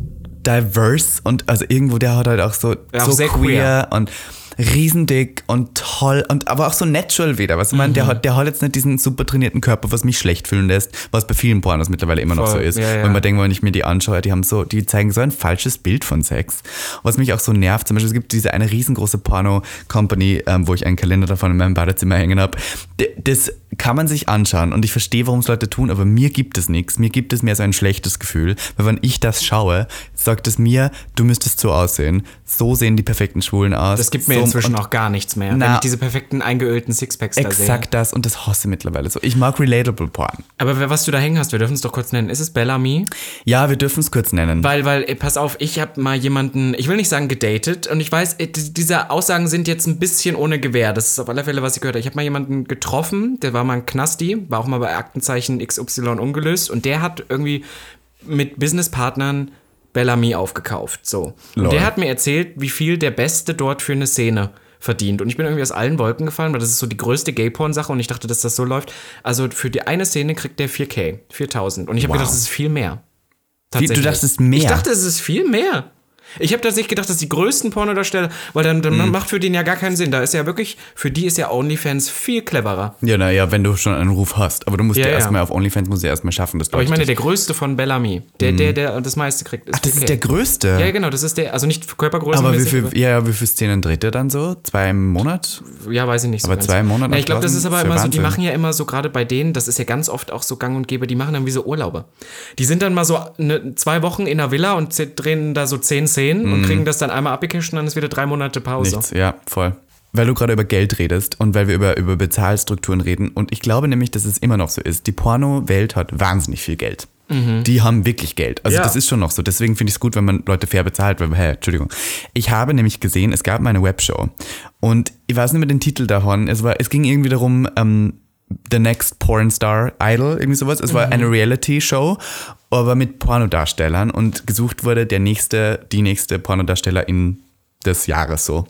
diverse und also irgendwo der hat halt auch so, Ja, auch so sehr queer, und riesendick und toll und aber auch so natural wieder. Was ich meine, Mhm. der der hat jetzt nicht diesen super trainierten Körper, was mich schlecht fühlen lässt, was bei vielen Pornos mittlerweile immer noch so Voll, ist. ja, ja. Wenn man denkt, wenn ich mir die anschaue, die haben so, die zeigen so ein falsches Bild von Sex. Was mich auch so nervt, zum Beispiel, es gibt diese eine riesengroße Porno-Company, ähm, wo ich einen Kalender davon in meinem Badezimmer hängen habe. Das kann man sich anschauen und ich verstehe, warum es Leute tun, aber mir gibt es nichts. Mir gibt es mehr so ein schlechtes Gefühl, weil wenn ich das schaue, sagt es mir, du müsstest so aussehen. So sehen die perfekten Schwulen aus. das gibt mir so, inzwischen auch gar nichts mehr. wenn Na. ich diese perfekten eingeölten Sixpacks da sehe. Exakt das und das hasse mittlerweile so. Ich mag relatable Porn. Aber was du da hängen hast, wir dürfen es doch kurz nennen. Ist es Bellamy? Ja, wir dürfen es kurz nennen. Weil, weil, ey, pass auf, ich habe mal jemanden, ich will nicht sagen gedatet, und ich weiß, die- diese Aussagen sind jetzt ein bisschen ohne Gewähr. Das ist auf alle Fälle, was ich gehört habe. Ich habe mal jemanden getroffen, der war mal ein Knasti, war auch mal bei Aktenzeichen XY ungelöst, und der hat irgendwie mit Businesspartnern Bellamy aufgekauft. So. Und der hat mir erzählt, wie viel der Beste dort für eine Szene verdient. Und ich bin irgendwie aus allen Wolken gefallen, weil das ist so die größte Gay-Porn-Sache und ich dachte, dass das so läuft. Also für die eine Szene kriegt der 4K, 4000. Und ich habe Wow. gedacht, das ist viel mehr. Wie, du Tatsächlich. dachtest mehr? Ich dachte, es ist viel mehr. Ich habe tatsächlich gedacht, dass die größten Pornodarsteller, weil dann, dann Mhm. macht für den ja gar keinen Sinn. Da ist ja wirklich, für die ist ja OnlyFans viel cleverer. Ja, naja, wenn du schon einen Ruf hast. Aber du musst Ja, ja, ja. erstmal auf OnlyFans musst du ja erstmal schaffen, dass Aber ich meine, der größte von Bellamy, der, der, der das meiste kriegt, ist Mhm. Ach, das 4K. ist der größte. Ja, genau, das ist der, also nicht Körpergröße. aber wie viel, ja, wie viele Szenen dreht er dann so? Zwei im Monat? Ja, weiß ich nicht so Aber zwei Monate Na, ich glaube, das ist aber immer Das so, die ja machen ja immer so, gerade bei denen, das ist ja ganz oft auch so gang und gäbe, die machen dann wie so Urlaube. Die sind dann mal so eine, zwei Wochen in einer Villa und drehen da so zehn Szenen und kriegen das dann einmal abgecasht und dann ist wieder drei Monate Pause. Mhm. Nichts, ja, voll. Weil du gerade über Geld redest und weil wir über, über Bezahlstrukturen reden. Und ich glaube nämlich, dass es immer noch so ist. Die Porno-Welt hat wahnsinnig viel Geld. Die haben wirklich Geld. Also Ja. das ist schon noch so. Deswegen finde ich es gut, wenn man Leute fair bezahlt. Weil, hä, Entschuldigung. Ich habe nämlich gesehen, es gab mal eine Webshow. Und ich weiß nicht mehr den Titel davon. Es, war, es ging irgendwie darum, ähm, The Next Porn Star Idol, irgendwie sowas. Es war Mhm. eine Reality-Show, aber mit Pornodarstellern und gesucht wurde der nächste, die nächste Pornodarstellerin des Jahres so.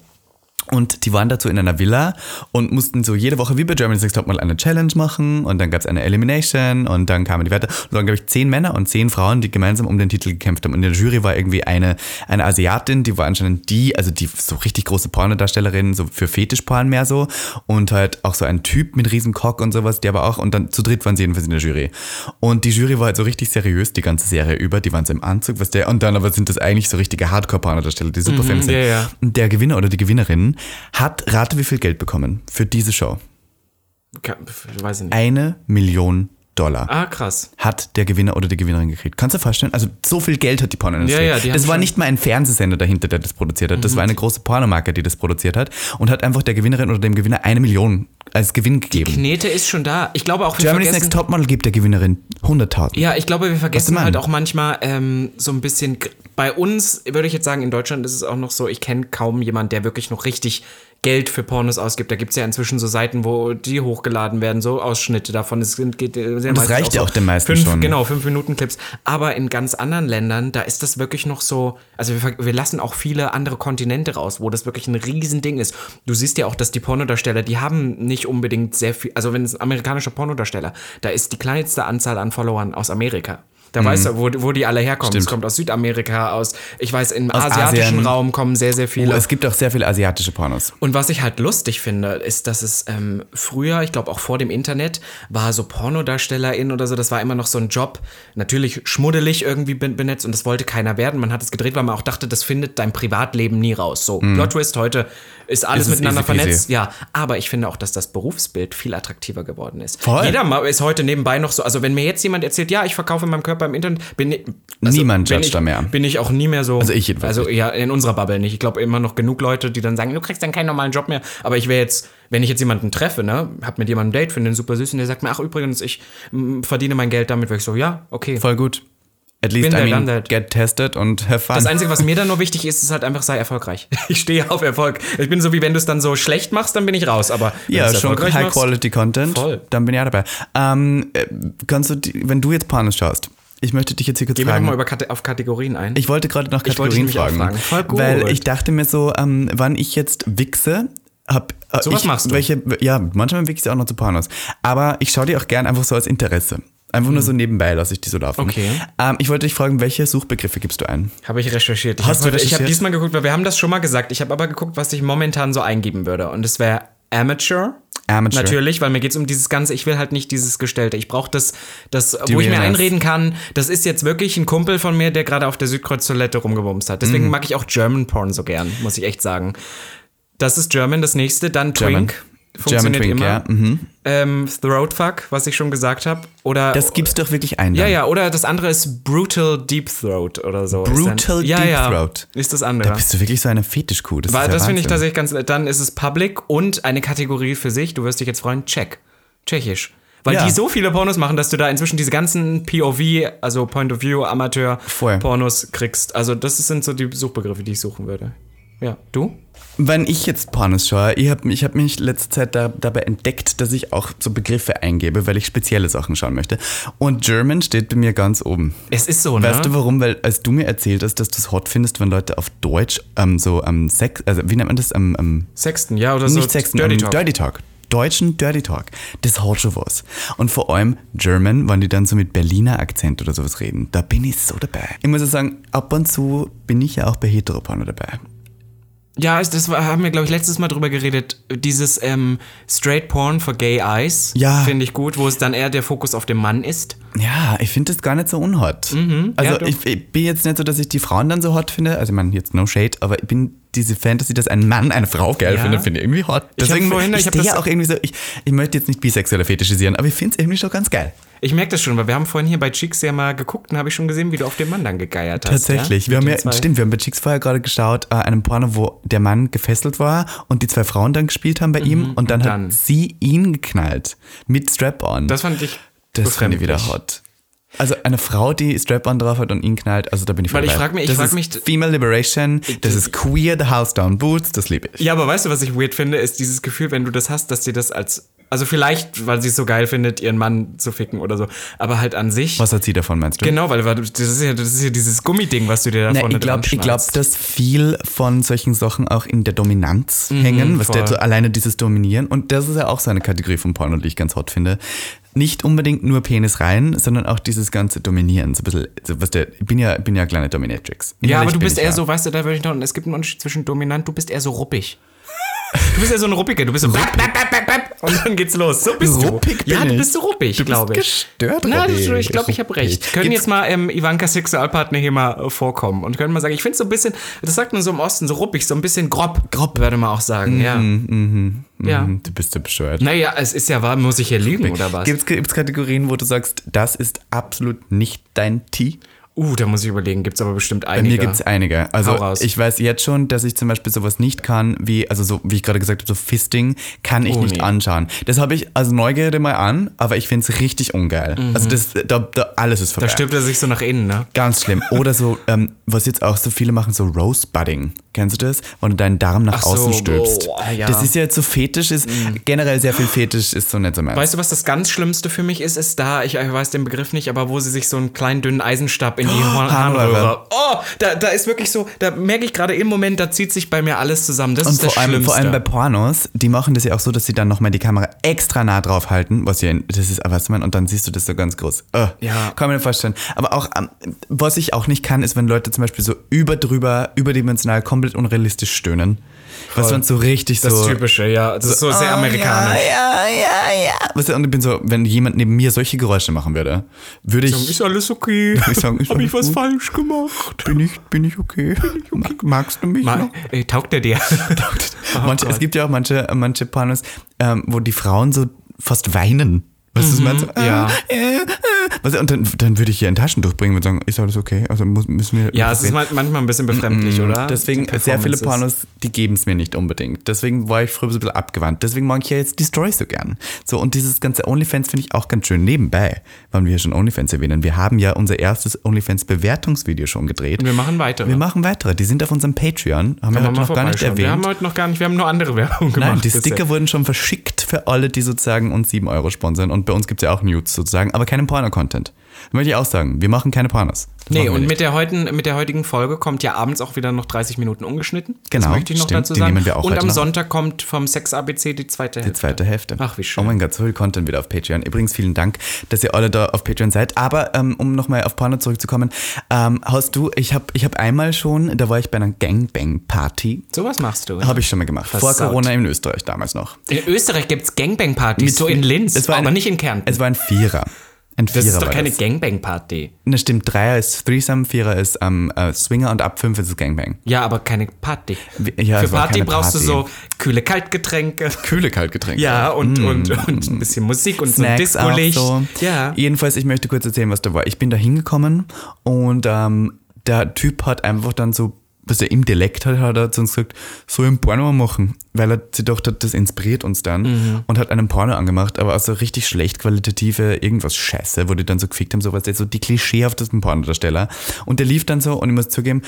Und die waren dazu in einer Villa und mussten so jede Woche wie bei Germany's Next Topmodel eine Challenge machen und dann gab es eine Elimination und dann kamen die weiter. Und dann glaube ich, zehn Männer und zehn Frauen, die gemeinsam um den Titel gekämpft haben. Und in der Jury war irgendwie eine, eine Asiatin, die war anscheinend die, also die so richtig große Pornodarstellerin, so für Fetischporn mehr so. Und halt auch so ein Typ mit riesen Cock und sowas, der war auch, und dann zu dritt waren sie jedenfalls in der Jury. Und die Jury war halt so richtig seriös die ganze Serie über, die waren so im Anzug, was der, und dann aber sind das eigentlich so richtige Hardcore-Pornodarsteller, die super Fans sind. ja, ja. Und der Gewinner oder die Gewinnerin hat, rate wie viel Geld bekommen für diese Show. Ka- Weiß ich nicht. Eine Million Dollar. Ah, krass. hat der Gewinner oder die Gewinnerin gekriegt. Kannst du dir vorstellen? Also so viel Geld hat die Pornoindustrie. Ja, ja, die das war Mhm. nicht mal ein Fernsehsender dahinter, der das produziert hat. Das war eine große Pornomarke, die das produziert hat und hat einfach der Gewinnerin oder dem Gewinner eine Million als Gewinn gegeben. Knete ist schon da. Ich glaube auch, wir Germany's vergessen, Next Topmodel gibt der Gewinnerin 100.000. Ja, ich glaube, wir vergessen halt auch manchmal ähm, so ein bisschen. Bei uns würde ich jetzt sagen, in Deutschland ist es auch noch so, ich kenne kaum jemanden, der wirklich noch richtig Geld für Pornos ausgibt. Da gibt es ja inzwischen so Seiten, wo die hochgeladen werden, so Ausschnitte davon. Es sind, geht, sehr das reicht ja so auch den meisten fünf, schon. Genau, fünf Minuten Clips. Aber in ganz anderen Ländern, da ist das wirklich noch so. Also wir, wir lassen auch viele andere Kontinente raus, wo das wirklich ein Riesending ist. Du siehst ja auch, dass die Pornodarsteller, die haben nicht unbedingt sehr viel. Also wenn es amerikanischer Pornodarsteller, da ist die kleinste Anzahl an Followern aus Amerika. Da weißt du, wo, wo die alle herkommen. Es Mhm. Stimmt. kommt aus Südamerika, aus, ich weiß, im Aus asiatischen Asien. Raum kommen sehr, sehr viele. Oh, es gibt auch sehr viele asiatische Pornos. Und was ich halt lustig finde, ist, dass es ähm, früher, ich glaube auch vor dem Internet, war so Pornodarstellerin oder so, das war immer noch so ein Job, natürlich schmuddelig irgendwie ben- benetzt und das wollte keiner werden. Man hat es gedreht, weil man auch dachte, das findet dein Privatleben nie raus. So, Plot Twist, heute ist alles Ist es miteinander easy vernetzt. Ja, aber ich finde auch, dass das Berufsbild viel attraktiver geworden ist. Voll. Jeder ist heute nebenbei noch so, also wenn mir jetzt jemand erzählt, ja, ich verkaufe meinen Körper im Internet, bin ich, also Niemand judgt ich, da mehr. Bin ich auch nie mehr so. Also ich jedenfalls Also ja, in unserer Bubble nicht. Ich glaube immer noch genug Leute, die dann sagen, du kriegst dann keinen normalen Job mehr. Aber ich wäre jetzt, wenn ich jetzt jemanden treffe, ne, hab mit jemandem ein Date, finde den super süß und der sagt mir, ach übrigens, ich mm, verdiene mein Geld damit, wäre ich so, ja, okay. Voll gut. At least, I mean, get tested und have fun. Das Einzige, was mir dann nur wichtig ist, ist halt einfach, sei erfolgreich. *laughs* Ich stehe auf Erfolg. Ich bin so, wie wenn du es dann so schlecht machst, dann bin ich raus. Aber ja, schon High-Quality-Content. Dann bin ich auch dabei. Ähm, äh, kannst du, wenn du jetzt Pornos schaust, ich möchte dich jetzt hier kurz Gehen wir fragen. nochmal über Kate auf Kategorien ein. Ich wollte gerade nach Ich Kategorien auch fragen, fragen. Voll gut. weil ich dachte mir so, ähm, wann ich jetzt wichse, hab äh, So was ich, machst du? Welche, ja, manchmal wichse ich auch noch zu Pornos, aber ich schaue die auch gern einfach so als Interesse. Einfach nur so nebenbei lasse ich die so laufen. Hm. Okay. Ähm, ich wollte dich fragen, welche Suchbegriffe gibst du ein? Habe ich recherchiert. Ich Hast habe du heute- ich habe recherchiert? diesmal geguckt, weil wir haben das schon mal gesagt. Ich habe aber geguckt, was ich momentan so eingeben würde. Und es wäre Amateur. Amateur. Natürlich, weil mir geht es um dieses Ganze, ich will halt nicht dieses Gestellte. Ich brauche das, das Die wo ich mir Realness. einreden kann, das ist jetzt wirklich ein Kumpel von mir, der gerade auf der Südkreuz-Toilette rumgebumst hat. Deswegen mag ich auch German Porn so gern, muss ich echt sagen. Das ist German, das nächste. Dann German. Twink. Funktioniert Twink, immer. ja, mhm. Ähm, Throatfuck, was ich schon gesagt habe. Oder Das gibst du doch wirklich ein. ja, dann. ja, oder das andere ist Brutal Deep Throat oder so. Brutal dann, ja, Deep ja, Throat. Ist das Da andere. bist du wirklich so eine Fetischkuh. Das, ja das finde ich tatsächlich ganz. Dann ist es Public und eine Kategorie für sich. Du wirst dich jetzt freuen. Czech. Tschechisch. Weil Ja. die so viele Pornos machen, dass du da inzwischen diese ganzen POV, also Point of View, Amateur Voll. Pornos kriegst. Also das sind so die Suchbegriffe, die ich suchen würde. Ja, du? Wenn ich jetzt Pornos schaue, ich habe ich hab mich letzte Zeit da, dabei entdeckt, dass ich auch so Begriffe eingebe, weil ich spezielle Sachen schauen möchte. Und German steht bei mir ganz oben. Es ist so, ne? Weißt du warum? Weil als du mir erzählt hast, dass du es hot findest, wenn Leute auf Deutsch ähm, so am Sex, also wie nennt man das? Am, am Sexten, ja, oder so. nicht Sexten, Dirty am Talk. Dirty Talk. Deutschen Dirty Talk. Das hat schon was. Und vor allem German, wenn die dann so mit Berliner Akzent oder sowas reden, da bin ich so dabei. Ich muss ja sagen, ab und zu bin ich ja auch bei Heteroporno dabei. Ja, das war, haben wir, glaube ich, letztes Mal drüber geredet. Dieses ähm, Straight Porn for Gay Eyes Ja. finde ich gut, wo es dann eher der Fokus auf dem Mann ist. Ja, ich finde das gar nicht so unhot. also ja, ich, ich bin jetzt nicht so, dass ich die Frauen dann so hot finde. Also ich meine, jetzt no shade, aber ich bin diese Fantasy, dass ein Mann eine Frau geil Ja. findet, finde ich irgendwie hot. Ich Deswegen, vorhin- ich, ich das- auch irgendwie so, ich, ich möchte jetzt nicht bisexueller fetischisieren, aber ich finde es irgendwie schon ganz geil. Ich merke das schon, weil wir haben vorhin hier bei Chicks ja mal geguckt und habe ich schon gesehen, wie du auf den Mann dann gegeiert hast. Tatsächlich. Ja? Wir haben ja, stimmt, wir haben bei Chicks vorher gerade geschaut, äh, einen Porno, wo der Mann gefesselt war und die zwei Frauen dann gespielt haben bei ihm und dann, Mhm. dann. hat sie ihn geknallt mit Strap-on. Das fand ich Das finde ich wieder hot. Also eine Frau, die Strap-on drauf hat und ihn knallt, also da bin ich Weil ich vorbei. frag mich- ich das frag ist mich- Female Liberation, das ist queer, the house down boots, das liebe ich. Ja, aber weißt du, was ich weird finde, ist dieses Gefühl, wenn du das hast, dass dir das als. Also vielleicht, weil sie es so geil findet, ihren Mann zu ficken oder so. Aber halt an sich. Was hat sie davon, meinst du? Genau, weil das ist, ja, das ist ja dieses Gummiding, was du dir da vorne ich glaube, glaub, dass viel von solchen Sachen auch in der Dominanz hängen, was Mhm, voll. der so alleine dieses Dominieren. Und das ist ja auch so eine Kategorie von Porno, die ich ganz hot finde. Nicht unbedingt nur Penis rein, sondern auch dieses ganze Dominieren. So ein bisschen, so, was der, ich bin ja, bin ja eine kleine Dominatrix. Ja, aber Innerlich du bist eher ja. so, weißt du, da würde ich noch, es gibt einen Unterschied zwischen dominant, du bist eher so ruppig. Du bist ja so ein Ruppiger. Du bist so bap, bap, bap, bap, und dann geht's los. So bist Ruppig du. Ja, du bist so ruppig, glaube ich. gestört, Na, Robby. ich glaube, ich habe recht. Ruppig. Können Gibt's- jetzt mal ähm, Ivankas Sexualpartner hier mal äh, vorkommen und können mal sagen, ich finde so ein bisschen, das sagt man so im Osten, so ruppig, so ein bisschen grob. Grob, würde man auch sagen, ja. Ja. Mhm, Du bist so bescheuert. Naja, es ist ja wahr, muss ich hier lügen, oder was? Gibt es Kategorien, wo du sagst, das ist absolut nicht dein Tee? Uh, da muss ich überlegen, gibt's aber bestimmt Bei einige. mir gibt es einige. Also ich weiß jetzt schon, dass ich zum Beispiel sowas nicht kann, wie, also so, wie ich gerade gesagt habe, so Fisting kann ich Oh, nicht nee. anschauen. Das habe ich als Neugierde mal an, aber ich finde es richtig ungeil. Also das, da, da, alles ist vorbei. Mhm. Da stirbt er sich so nach innen, ne? Ganz schlimm. Oder so, ähm, was jetzt auch so viele machen, so Rosebudding. Kennst du das? Wenn du deinen Darm nach Ach so, außen stülpst. boah, ja. Das ist ja jetzt so fetisch, ist generell sehr viel Fetisch, ist so nicht so meins. Weißt du, was das ganz Schlimmste für mich ist? Ist da, ich, ich weiß den Begriff nicht, aber wo sie sich so einen kleinen dünnen Eisenstab in die Horn Harnröhre. Oh, da, da ist wirklich so, da merke ich gerade im Moment, da zieht sich bei mir alles zusammen. Das Und ist das vor allem, Schlimmste. vor allem bei Pornos, die machen das ja auch so, dass sie dann nochmal die Kamera extra nah drauf halten, was ja, das ist, was man, und dann siehst du das so ganz groß. Äh, Ja. Kann man mir vorstellen. Aber auch, ähm, was ich auch nicht kann, ist, wenn Leute zum Beispiel so über drüber, überdimensional, komplett unrealistisch stöhnen. Was man so richtig das so. Typische, ja. Das ist so sehr Oh, amerikanisch. Ja, ja, ja, ja. Weißt du, und ich bin so, wenn jemand neben mir solche Geräusche machen würde, würde ich. Ist alles okay? *laughs* Ich sagen, ist Hab ich was gut? falsch gemacht? bin ich, bin ich okay? Mag, magst du mich Mal, noch? ey, *laughs* taugt er dir? manche, es gibt ja auch manche, manche Pornos, ähm, wo die Frauen so fast weinen. Weißt du, was ich meine? So, ja. äh, äh, du, und dann, dann würde ich hier ein Taschentuch bringen und sagen, ist alles okay? Also müssen wir. ja, es ist manchmal ein bisschen befremdlich, oder? Deswegen, sehr viele. Pornos, die geben es mir nicht unbedingt. Deswegen war ich früher so ein bisschen abgewandt. Deswegen mag ich ja jetzt die Story so gern. So, und dieses ganze OnlyFans finde ich auch ganz schön. Nebenbei, weil wir ja schon OnlyFans erwähnen, wir haben ja unser erstes OnlyFans-Bewertungsvideo schon gedreht. Und wir machen weitere. Wir machen weitere. Die sind auf unserem Patreon. Haben wir heute noch gar nicht vorbeischauen. Wir haben erwähnt. heute noch gar nicht, wir haben nur andere *laughs* Werbung gemacht. Nein, die. Sticker wurden schon verschickt für alle, die sozusagen uns 7 Euro sponsern. Und bei uns gibt es ja auch Nudes sozusagen, aber keinen Porno-Content. Das möchte ich auch sagen. Wir machen keine Pornos. Das Nee, und mit der, heutigen, mit der heutigen Folge kommt ja abends auch wieder noch 30 Minuten ungeschnitten. Genau, Das möchte ich noch stimmt, dazu die sagen. nehmen wir auch und am. Sonntag kommt vom Sex ABC die zweite Die Hälfte. zweite Hälfte. Ach, wie schön. Oh mein Gott, so viel Content wieder auf Patreon. Übrigens, vielen Dank, dass ihr alle da auf Patreon seid. Aber ähm, um nochmal auf Porno zurückzukommen, ähm, hast du, ich habe ich hab einmal schon, da war ich bei einer Gangbang-Party. Sowas machst du. Habe ich schon mal gemacht. Vor Versaut. Corona in Österreich damals noch. In Österreich gibt es Gangbang-Partys, so in Linz, Es war aber ein- nicht in Kärnten. Es war ein Vierer. Ein das Vierer ist doch keine das. Gangbang-Party. Na stimmt, Dreier ist Threesome, Vierer ist ähm, äh, Swinger und ab fünf ist es Gangbang. Ja, aber keine Party. Wie- ja, Für es war Party keine brauchst du so kühle Kaltgetränke. *laughs* Kühle Kaltgetränke. Ja, und, und, und ein bisschen Musik und so ein Mm. Snacks auch Disco-Licht. so. Ja. Jedenfalls, ich möchte kurz erzählen, was da war. Ich bin da hingekommen und ähm, der Typ hat einfach dann so, was er im Dialekt hat, hat er zu uns gesagt, so ein Porno machen, weil er sich gedacht hat, das inspiriert uns dann Mhm. und hat einen Porno angemacht, aber also richtig schlecht qualitative irgendwas Scheiße, wo die dann so gefickt haben, sowas, der so die klischeehaftesten Pornodarsteller und der lief dann so und ich muss zugeben,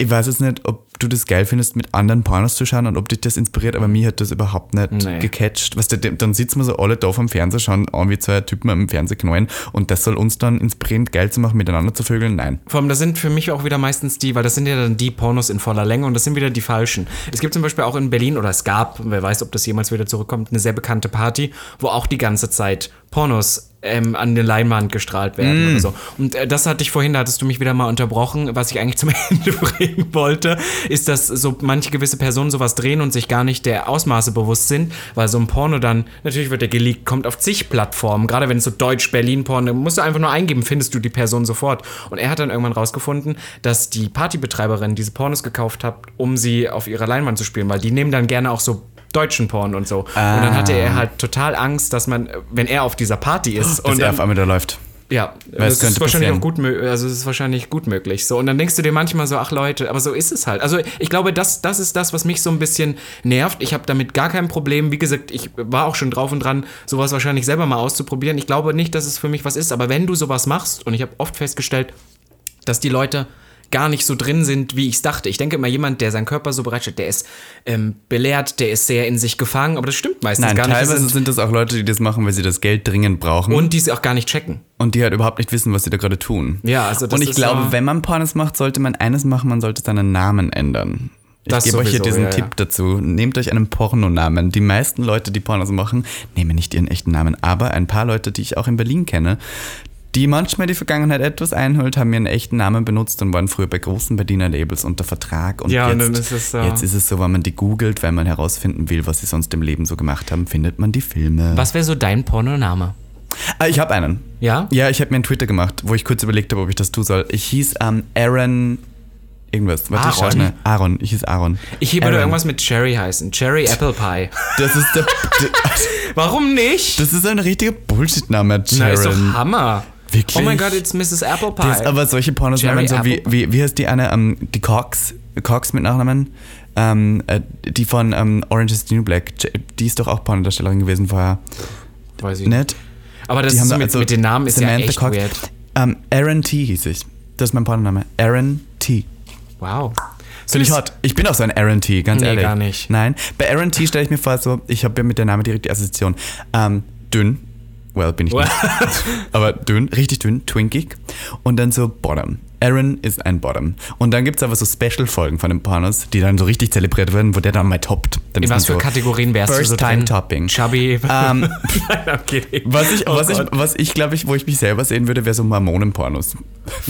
ich weiß jetzt nicht, ob du das geil findest, mit anderen Pornos zu schauen und ob dich das inspiriert, aber mir hat das überhaupt nicht Nee. gecatcht. Weißt du, dann sitzen wir so alle da vom Fernseher, schauen an, wie zwei Typen am Fernseher knallen und das soll uns dann inspirieren, geil zu machen, miteinander zu vögeln? Nein. Vor allem, das sind für mich auch wieder meistens die, weil das sind ja dann die Pornos in voller Länge und das sind wieder die falschen. Es gibt zum Beispiel auch in Berlin, oder es gab, wer weiß, ob das jemals wieder zurückkommt, eine sehr bekannte Party, wo auch die ganze Zeit Pornos ähm, an der Leinwand gestrahlt werden Mm. oder so. Und äh, das hatte ich vorhin, da hattest du mich wieder mal unterbrochen. Was ich eigentlich *laughs* zum Ende bringen wollte, ist, dass so manche gewisse Personen sowas drehen und sich gar nicht der Ausmaße bewusst sind, weil so ein Porno dann, natürlich wird der geleakt, kommt auf zig Plattformen, gerade wenn es so Deutsch-Berlin-Porno, musst du einfach nur eingeben, findest du die Person sofort. Und er hat dann irgendwann rausgefunden, dass die Partybetreiberin diese Pornos gekauft hat, um sie auf ihrer Leinwand zu spielen, weil die nehmen dann gerne auch so deutschen Porn und so. Und dann hatte er halt total Angst, dass man, wenn er auf dieser Party ist Dass und er dann, auf einmal da läuft. ja, Weil es das ist wahrscheinlich auch gut, also es ist wahrscheinlich gut möglich. So und dann denkst du dir manchmal so, ach Leute, aber so ist es halt. Also ich glaube, das, das ist das, was mich so ein bisschen nervt. Ich habe damit gar kein Problem. Wie gesagt, ich war auch schon drauf und dran, sowas wahrscheinlich selber mal auszuprobieren. Ich glaube nicht, dass es für mich was ist, aber wenn du sowas machst und ich habe oft festgestellt, dass die Leute gar nicht so drin sind, wie ich es dachte. Ich denke immer, jemand, der seinen Körper so bereitstellt, der ist ähm, belehrt, der ist sehr in sich gefangen, aber das stimmt meistens Nein, gar nicht. teilweise sind, das auch Leute, die das machen, weil sie das Geld dringend brauchen und, und die sie auch gar nicht checken. die halt überhaupt nicht wissen, was sie da gerade tun. Ja, also das Und ich ist glaube, ja- wenn man Pornos macht, sollte man eines machen, man sollte seinen Namen ändern. Ich gebe euch hier diesen ja, Tipp ja. dazu. Nehmt euch einen Pornonamen. Die meisten Leute, die Pornos machen, nehmen nicht ihren echten Namen, aber ein paar Leute, die ich auch in Berlin kenne, die manchmal die Vergangenheit etwas einholt, haben ihren echten Namen benutzt und waren früher bei großen Berliner Labels unter Vertrag. Und Ja, und jetzt, dann ist es so. jetzt ist es so, wenn man die googelt, wenn man herausfinden will, was sie sonst im Leben so gemacht haben, findet man die Filme. Was wäre so dein Pornoname? Ah, ich habe einen. Ja? Ja, ich habe mir einen Twitter gemacht, wo ich kurz überlegt habe, ob ich das tun soll. Ich hieß ähm, Aaron irgendwas. Warte, ich schau Aaron? Aaron. Ich hieß Aaron. Ich hier würde Aaron. irgendwas mit Cherry heißen. Cherry Apple Pie. Das ist der. *laughs* *laughs* Warum nicht? das ist ein richtiger Bullshit-Name, Na, ist doch. Hammer. Wirklich? Oh mein Gott, it's Mrs. Apple Pie. Das, aber solche Pornos Jerry nehmen so wie, wie, wie heißt die eine, ähm, die Cox, Cox mit Nachnamen, ähm, äh, die von ähm, Orange is the New Black, die ist doch auch Pornodarstellerin gewesen vorher, Weiß ich nicht. Aber das Die ist mit, also mit den Namen ist ja Samantha echt Cox. weird. Ähm, Aaron T hieß ich. Das ist mein Pornoname. Aaron T. Wow. Finde ich hot. Ich bin auch so ein Aaron T, ganz Nee, ehrlich. gar nicht. Nein. Bei Aaron T stelle ich mir vor, so, ich habe ja mit der Name direkt die Assoziation. Ähm, dünn. Well, bin ich nicht. aber dünn, richtig dünn, twinkig. Und dann so Bottom. Aaron ist ein Bottom. Und dann gibt es aber so Special-Folgen von den Pornos, die dann so richtig zelebriert werden, wo der dann mal toppt. Dann In was für so Kategorien wärst du First so Time? Topping. Chubby. Ähm, *laughs* Nein, was ich, Oh was ich, Gott. was ich glaube ich, wo ich mich selber sehen würde, wäre so Mormonen-Pornos.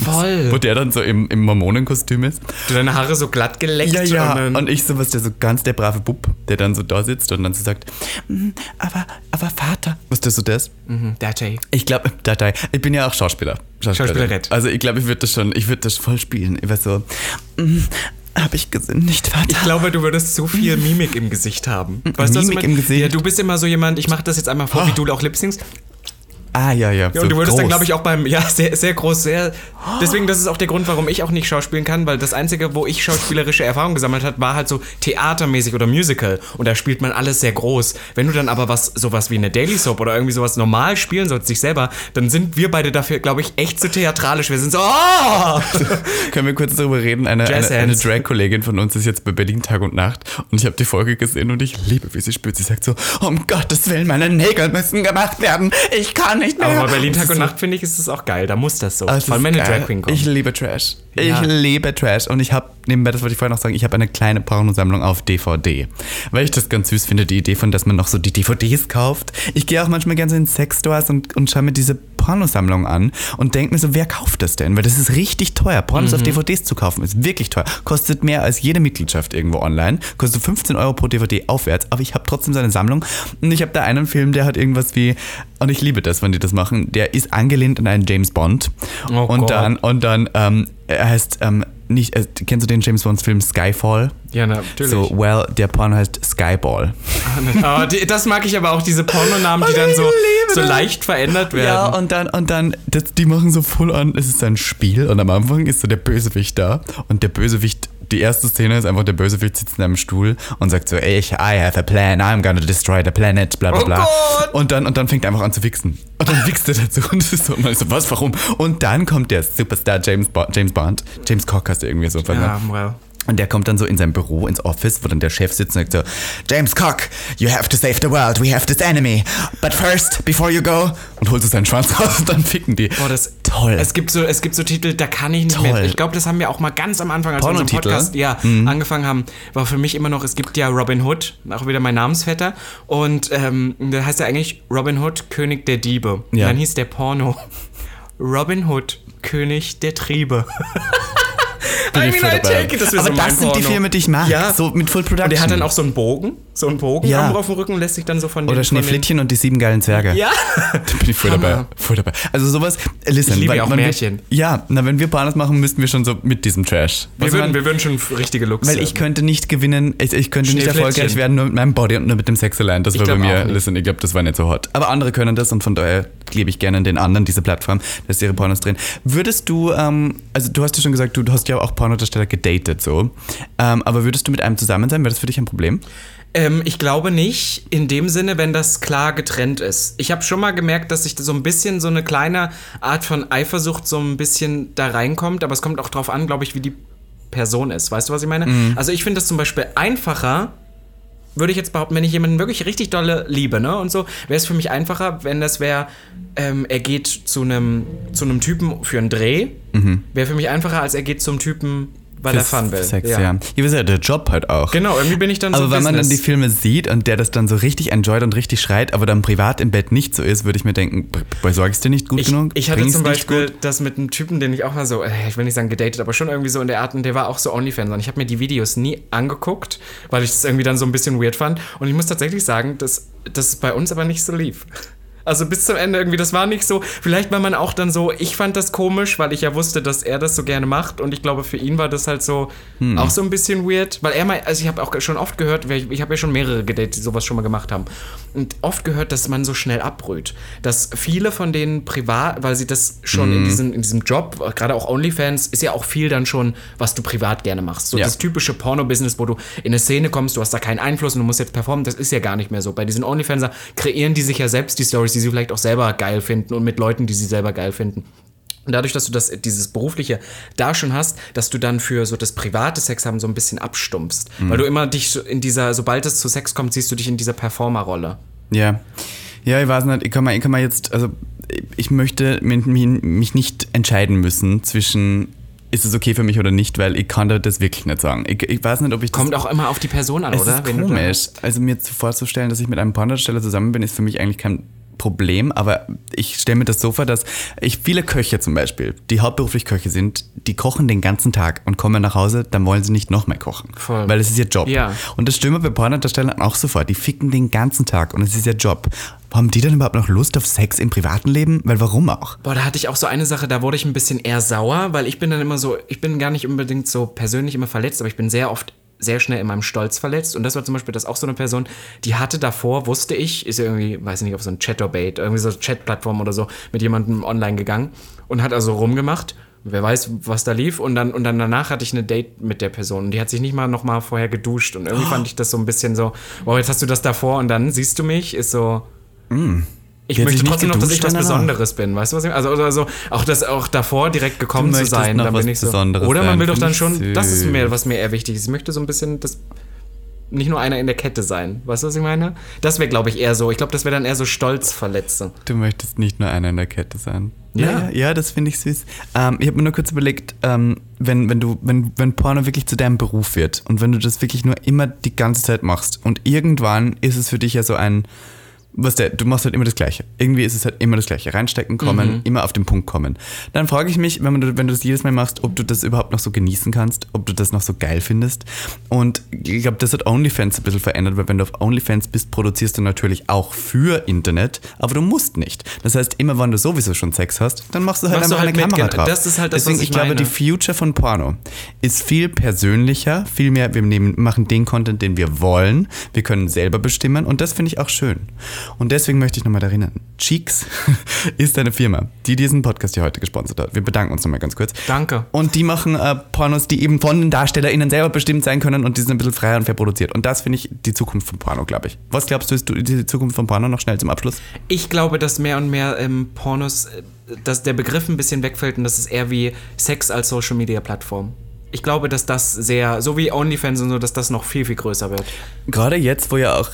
Voll. Wo der dann so im, im Mormonenkostüm ist. Du deine Haare so glatt geleckt. Ja, ja. Und Und ich so was, der so ganz der brave Bub, der dann so da sitzt und dann so sagt, "Mm, aber, aber Vater. Was ist das so das? Mhm, Daddy. Ich glaube, Datei. Ich bin ja auch Schauspieler. Schauspielerett. Also ich glaube, ich würde das schon, ich würde das voll spielen. Ich wäre so, mm, habe ich gesündigt, Vater? Ich glaube, du würdest zu viel Mimik im Gesicht haben. Weißt du, was ich Mimik im Gesicht? Ja, du bist immer so jemand, ich mache das jetzt einmal vor, wie du auch lipsingst. Ah, ja, ja. Ja, und du würdest dann, glaube ich, auch beim, ja, sehr, sehr groß, sehr. Deswegen, das ist auch der Grund, warum ich auch nicht schauspielen kann, weil das Einzige, wo ich schauspielerische Erfahrung gesammelt habe, war halt so theatermäßig oder Musical. Und da spielt man alles sehr groß. Wenn du dann aber was, sowas wie eine Daily Soap oder irgendwie sowas normal spielen sollst, dich selber, dann sind wir beide dafür, glaube ich, echt zu theatralisch. Wir sind so, oh! Können wir kurz darüber reden? Eine, eine, eine. Drag-Kollegin von uns ist jetzt bei Berlin Tag und Nacht und ich habe die Folge gesehen und ich liebe, wie sie spürt. Sie sagt so, um Gottes Willen, meine Nägel müssen gemacht werden. Ich kann nicht mehr. Aber bei Berlin Tag Das und Nacht finde ich, ist es auch geil. Da muss das so. Es Vor allem, wenn eine. Drag Queen kommt. Ich liebe Trash. Ja. Ich liebe Trash. Und ich habe, nebenbei, das wollte ich vorher noch sagen, ich habe eine kleine Pornosammlung auf DVD. Weil ich das ganz süß finde, die Idee von, dass man noch so die DVDs kauft. Ich gehe auch manchmal gerne so in Sexstores und, und schaue mir diese Pornosammlung an und denke mir so, wer kauft das denn? Weil das ist richtig teuer. Pornos Mhm. auf DVDs zu kaufen ist wirklich teuer. Kostet mehr als jede Mitgliedschaft irgendwo online. Kostet 15 Euro pro DVD aufwärts. Aber ich habe trotzdem so eine Sammlung. Und ich habe da einen Film, der hat irgendwas wie, und ich liebe das, wenn die das machen, der ist angelehnt an einen James Bond. Oh und Gott. dann, und dann, ähm, er heißt, ähm, nicht, äh, kennst du den James Bond Film Skyfall? ja, natürlich. So, well, der Porno heißt Skyball. Aber die, das mag ich aber auch, diese Pornonamen, die dann so, so leicht verändert werden. Ja, und dann, und dann, das, die machen so voll an, es ist ein Spiel und am Anfang ist so der Bösewicht da und der Bösewicht, die erste Szene ist einfach, der Bösewicht sitzt in einem Stuhl und sagt so, ich, I have a plan, I'm gonna destroy the planet, bla bla Oh bla. Gott. Und dann, und dann fängt er einfach an zu wichsen. Und dann wichst er dazu und es ist so, und man ist so, was, warum? Und dann kommt der Superstar James, Bo James Bond, James Cock heißt er irgendwie so. ja, well. Und der kommt dann so in sein Büro, ins Office, wo dann der Chef sitzt und sagt so, James Cock, you have to save the world, we have this enemy. But first, before you go, und holt so seinen Schwanz *laughs* raus und dann ficken die. Boah, das Toll. Es gibt so, es gibt so Titel, da kann ich nicht Toll. mehr. Ich glaube, das haben wir auch mal ganz am Anfang, als wir unseren? Podcast ja, Mhm. angefangen haben, war für mich immer noch, es gibt ja Robin Hood, auch wieder mein Namensvetter. Und ähm, da heißt er eigentlich Robin Hood, König der Diebe. Ja. Und dann hieß der Porno *laughs* Robin Hood, König der Triebe. *laughs* I mean, I take it, das Aber so das sind die Porno. Filme, die ich mag. Ja. So mit Full Production. Und der hat dann auch so einen Bogen, so einen Bogen Ja. auf dem Rücken lässt sich dann so von Oder Schneeflittchen und die sieben geilen Zwerge. Ja. *laughs* Da bin ich voll dabei. Voll dabei. Also sowas, listen. Ich liebe weil- ja auch wenn wir- Märchen. Ja, na, wenn wir Pornos machen, müssten wir schon so mit diesem Trash. Wir Also würden, wir würden schon richtige Looks Weil ich könnte nicht gewinnen, ich, ich könnte nicht erfolgreich werden nur mit meinem Body und nur mit dem Sex allein. Das Ich war bei mir, listen, ich glaube, das war nicht so hot. Aber andere können das und von daher gebe ich gerne den anderen diese Plattform, dass ihre Pornos drehen. Würdest du, ähm, also du hast ja schon gesagt, du, du hast ja auch Pornodarsteller gedatet so, ähm, aber würdest du mit einem zusammen sein? Wäre das für dich ein Problem? Ähm, ich glaube nicht, in dem Sinne, wenn das klar getrennt ist. Ich habe schon mal gemerkt, dass sich so ein bisschen so eine kleine Art von Eifersucht so ein bisschen da reinkommt, aber es kommt auch drauf an, glaube ich, wie die Person ist. Weißt du, was ich meine? Also ich finde das zum Beispiel einfacher, würde ich jetzt behaupten, wenn ich jemanden wirklich richtig dolle liebe, ne, und so, wäre es für mich einfacher, wenn das wäre, ähm, er geht zu einem zu einem Typen für einen Dreh, wäre für mich einfacher, als er geht zum Typen, weil er Fun will. Sex, ja. ja. Ja, ja, der Job halt auch. Genau, irgendwie bin ich dann aber so Aber wenn man dann die Filme sieht und der das dann so richtig enjoyt und richtig schreit, aber dann privat im Bett nicht so ist, würde ich mir denken, besorgst du nicht gut ich, genug? Ich hatte zum Beispiel das mit einem Typen, den ich auch mal so, äh, ich will nicht sagen gedatet, aber schon irgendwie so in der Art, und der war auch so Onlyfans und ich habe mir die Videos nie angeguckt, weil ich das irgendwie dann so ein bisschen weird fand und ich muss tatsächlich sagen, dass das bei uns aber nicht so lief. Also bis zum Ende irgendwie, das war nicht so. Vielleicht war man auch dann so, ich fand das komisch, weil ich ja wusste, dass er das so gerne macht. Und ich glaube, für ihn war das halt so hm. auch so ein bisschen weird. Weil er mal, also ich habe auch schon oft gehört, ich habe ja schon mehrere gedatet, die sowas schon mal gemacht haben. Und oft gehört, dass man so schnell abbrüht. Dass viele von denen privat, weil sie das schon hm. in, diesem, in diesem Job, gerade auch OnlyFans, ist ja auch viel dann schon, was du privat gerne machst. So ja. das typische Porno-Business, wo du in eine Szene kommst, du hast da keinen Einfluss und du musst jetzt performen, das ist ja gar nicht mehr so. Bei diesen OnlyFans kreieren die sich ja selbst die Stories, die sie vielleicht auch selber geil finden und mit Leuten, die sie selber geil finden. Und dadurch, dass du das, dieses berufliche da schon hast, dass du dann für so das private Sex haben so ein bisschen abstumpfst. Mhm. Weil du immer dich in dieser, sobald es zu Sex kommt, siehst du dich in dieser Performer-Rolle. Ja. Ja, ich weiß nicht, ich kann mal, ich kann mal jetzt, also ich möchte mich nicht entscheiden müssen zwischen ist es okay für mich oder nicht, weil ich kann das wirklich nicht sagen. Ich, ich weiß nicht, ob ich Kommt auch immer auf die Person an, es oder? Ist komisch. Also mir vorzustellen, dass ich mit einem Pornodarsteller zusammen bin, ist für mich eigentlich kein Problem, aber ich stelle mir das so vor, dass ich viele Köche zum Beispiel, die hauptberuflich Köche sind, die kochen den ganzen Tag und kommen nach Hause, dann wollen sie nicht noch mehr kochen. Voll. Weil es ist ihr Job. Ja. Und das stimmt bei Pornodarstellern auch so vor. Die ficken den ganzen Tag und es ist ihr Job. Haben die denn überhaupt noch Lust auf Sex im privaten Leben? Weil warum auch? Boah, da hatte ich auch so eine Sache, da wurde ich ein bisschen eher sauer, weil ich bin dann immer so, ich bin gar nicht unbedingt so persönlich immer verletzt, aber ich bin sehr oft sehr schnell in meinem Stolz verletzt. Und das war zum Beispiel das auch so eine Person, die hatte davor, wusste ich, ist irgendwie, weiß ich nicht, auf so ein Chatterbait, irgendwie so eine Chatplattform oder so, mit jemandem online gegangen und hat also rumgemacht. Wer weiß, was da lief. Und dann, und dann danach hatte ich eine Date mit der Person. Und die hat sich nicht mal noch mal vorher geduscht. Und irgendwie oh. fand ich das so ein bisschen so, wow, jetzt hast du das davor und dann siehst du mich, ist so. Mm ich Jetzt möchte trotzdem noch, dass ich was Besonderes bin, weißt du was ich meine? Also, also auch das auch davor direkt gekommen zu sein, dann bin ich so. Besonderes oder man will doch dann schon, süß. das ist mir, was mir eher wichtig ist. Ich möchte so ein bisschen das nicht nur einer in der Kette sein. Weißt du, was ich meine? Das wäre, glaube ich, eher so. Ich glaube, das wäre dann eher so Stolzverletze. Du möchtest nicht nur einer in der Kette sein. Ja, ja, ja das finde ich süß. Ähm, ich habe mir nur kurz überlegt, ähm, wenn, wenn du, wenn, wenn Porno wirklich zu deinem Beruf wird und wenn du das wirklich nur immer die ganze Zeit machst und irgendwann ist es für dich ja so ein was der, du machst halt immer das Gleiche. Irgendwie ist es halt immer das Gleiche. Reinstecken, kommen, mhm. immer auf den Punkt kommen. Dann frage ich mich, wenn, du, wenn du das jedes Mal machst, ob du das überhaupt noch so genießen kannst, ob du das noch so geil findest. Und ich glaube, das hat OnlyFans ein bisschen verändert, weil wenn du auf OnlyFans bist, produzierst du natürlich auch für Internet, aber du musst nicht. Das heißt, immer wenn du sowieso schon Sex hast, dann machst du halt machst einfach halt eine Kamera drauf. Das ist halt das, Deswegen, was ich, ich glaube, die Future von Porno ist viel persönlicher, viel mehr, wir nehmen, machen den Content, den wir wollen. Wir können selber bestimmen und das finde ich auch schön. Und deswegen möchte ich nochmal erinnern, Cheeks *laughs* ist eine Firma, die diesen Podcast hier heute gesponsert hat. Wir bedanken uns nochmal ganz kurz. Danke. Und die machen äh, Pornos, die eben von den DarstellerInnen selber bestimmt sein können und die sind ein bisschen freier und fair produziert. Und das finde ich die Zukunft von Porno, glaube ich. Was glaubst du, ist die Zukunft von Porno noch schnell zum Abschluss? Ich glaube, dass mehr und mehr ähm, Pornos, äh, dass der Begriff ein bisschen wegfällt und das ist eher wie Sex als Social Media Plattform ich glaube, dass das sehr, so wie OnlyFans und so, dass das noch viel, viel größer wird. Gerade jetzt, wo ja auch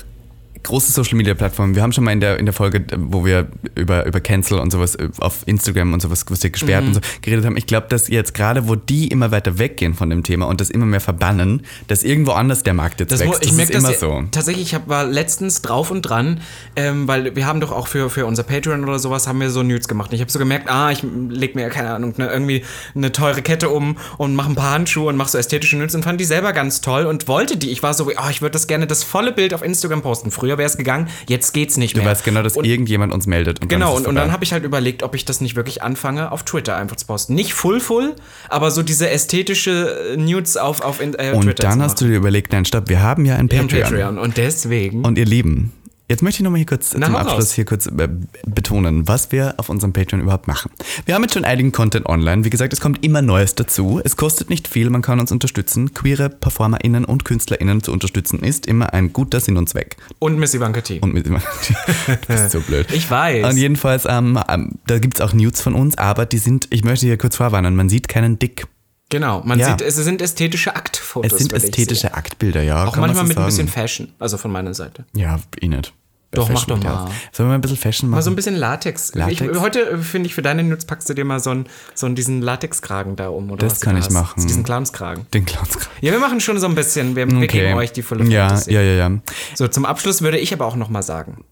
große Social Media Plattformen. Wir haben schon mal in der, in der Folge, wo wir über, über Cancel und sowas äh, auf Instagram und sowas, was wir gesperrt mhm. und so geredet haben. Ich glaube, dass jetzt gerade, wo die immer weiter weggehen von dem Thema und das immer mehr verbannen, dass irgendwo anders der Markt jetzt das wächst. Ich das merke ist immer so. Tatsächlich, ich war letztens drauf und dran, ähm, weil wir haben doch auch für, für unser Patreon oder sowas haben wir so Nudes gemacht. Und ich habe so gemerkt, ah, ich leg mir, keine Ahnung, ne, irgendwie eine teure Kette um und mache ein paar Handschuhe und mache so ästhetische Nudes und fand die selber ganz toll und wollte die. Ich war so, oh, ich würde das gerne das volle Bild auf Instagram posten. Früher wäre es gegangen, jetzt geht's nicht mehr. Du weißt genau, dass und, irgendjemand uns meldet. Und genau, und, und dann habe ich halt überlegt, ob ich das nicht wirklich anfange, auf Twitter einfach zu posten. Nicht full full, aber so diese ästhetische äh, Nudes auf, auf äh, Twitter. Und dann hast du dir überlegt, nein, stopp, wir haben ja ein Patreon. Patreon und deswegen. Und ihr Lieben, Jetzt möchte ich nochmal hier kurz Na, zum Abschluss raus. hier kurz äh, betonen, was wir auf unserem Patreon überhaupt machen. Wir haben jetzt schon einigen Content online. Wie gesagt, es kommt immer Neues dazu. Es kostet nicht viel, man kann uns unterstützen. Queere PerformerInnen und KünstlerInnen zu unterstützen ist immer ein guter Sinn und Zweck. Und Miss Ivanka T. Und Miss Ivanka T. *laughs* du bist so blöd. Ich weiß. Und jedenfalls, ähm, ähm da gibt es auch Nudes von uns, aber die sind, ich möchte hier kurz vorwarnen, man sieht keinen Dick. Genau, man ja. sieht, es sind ästhetische Aktfotos. Es sind ästhetische Aktbilder, ja. Auch manchmal so mit sagen. ein bisschen Fashion, also von meiner Seite. Ja, eh nicht. bei Doch, mach Fashion doch Hotels. mal. Sollen wir mal ein bisschen Fashion machen? Mal so ein bisschen Latex. Latex? Ich, heute äh, finde ich, für deine Nuts packst du dir mal so einen, so einen diesen Latexkragen da um. Oder Das kann da ich hast. machen. Diesen Clownskragen. Den Clowns. Ja, wir machen schon so ein bisschen. Wir, wir geben euch die volle Ja, Fantasie. ja, ja, ja. So, zum Abschluss würde ich aber auch noch mal sagen,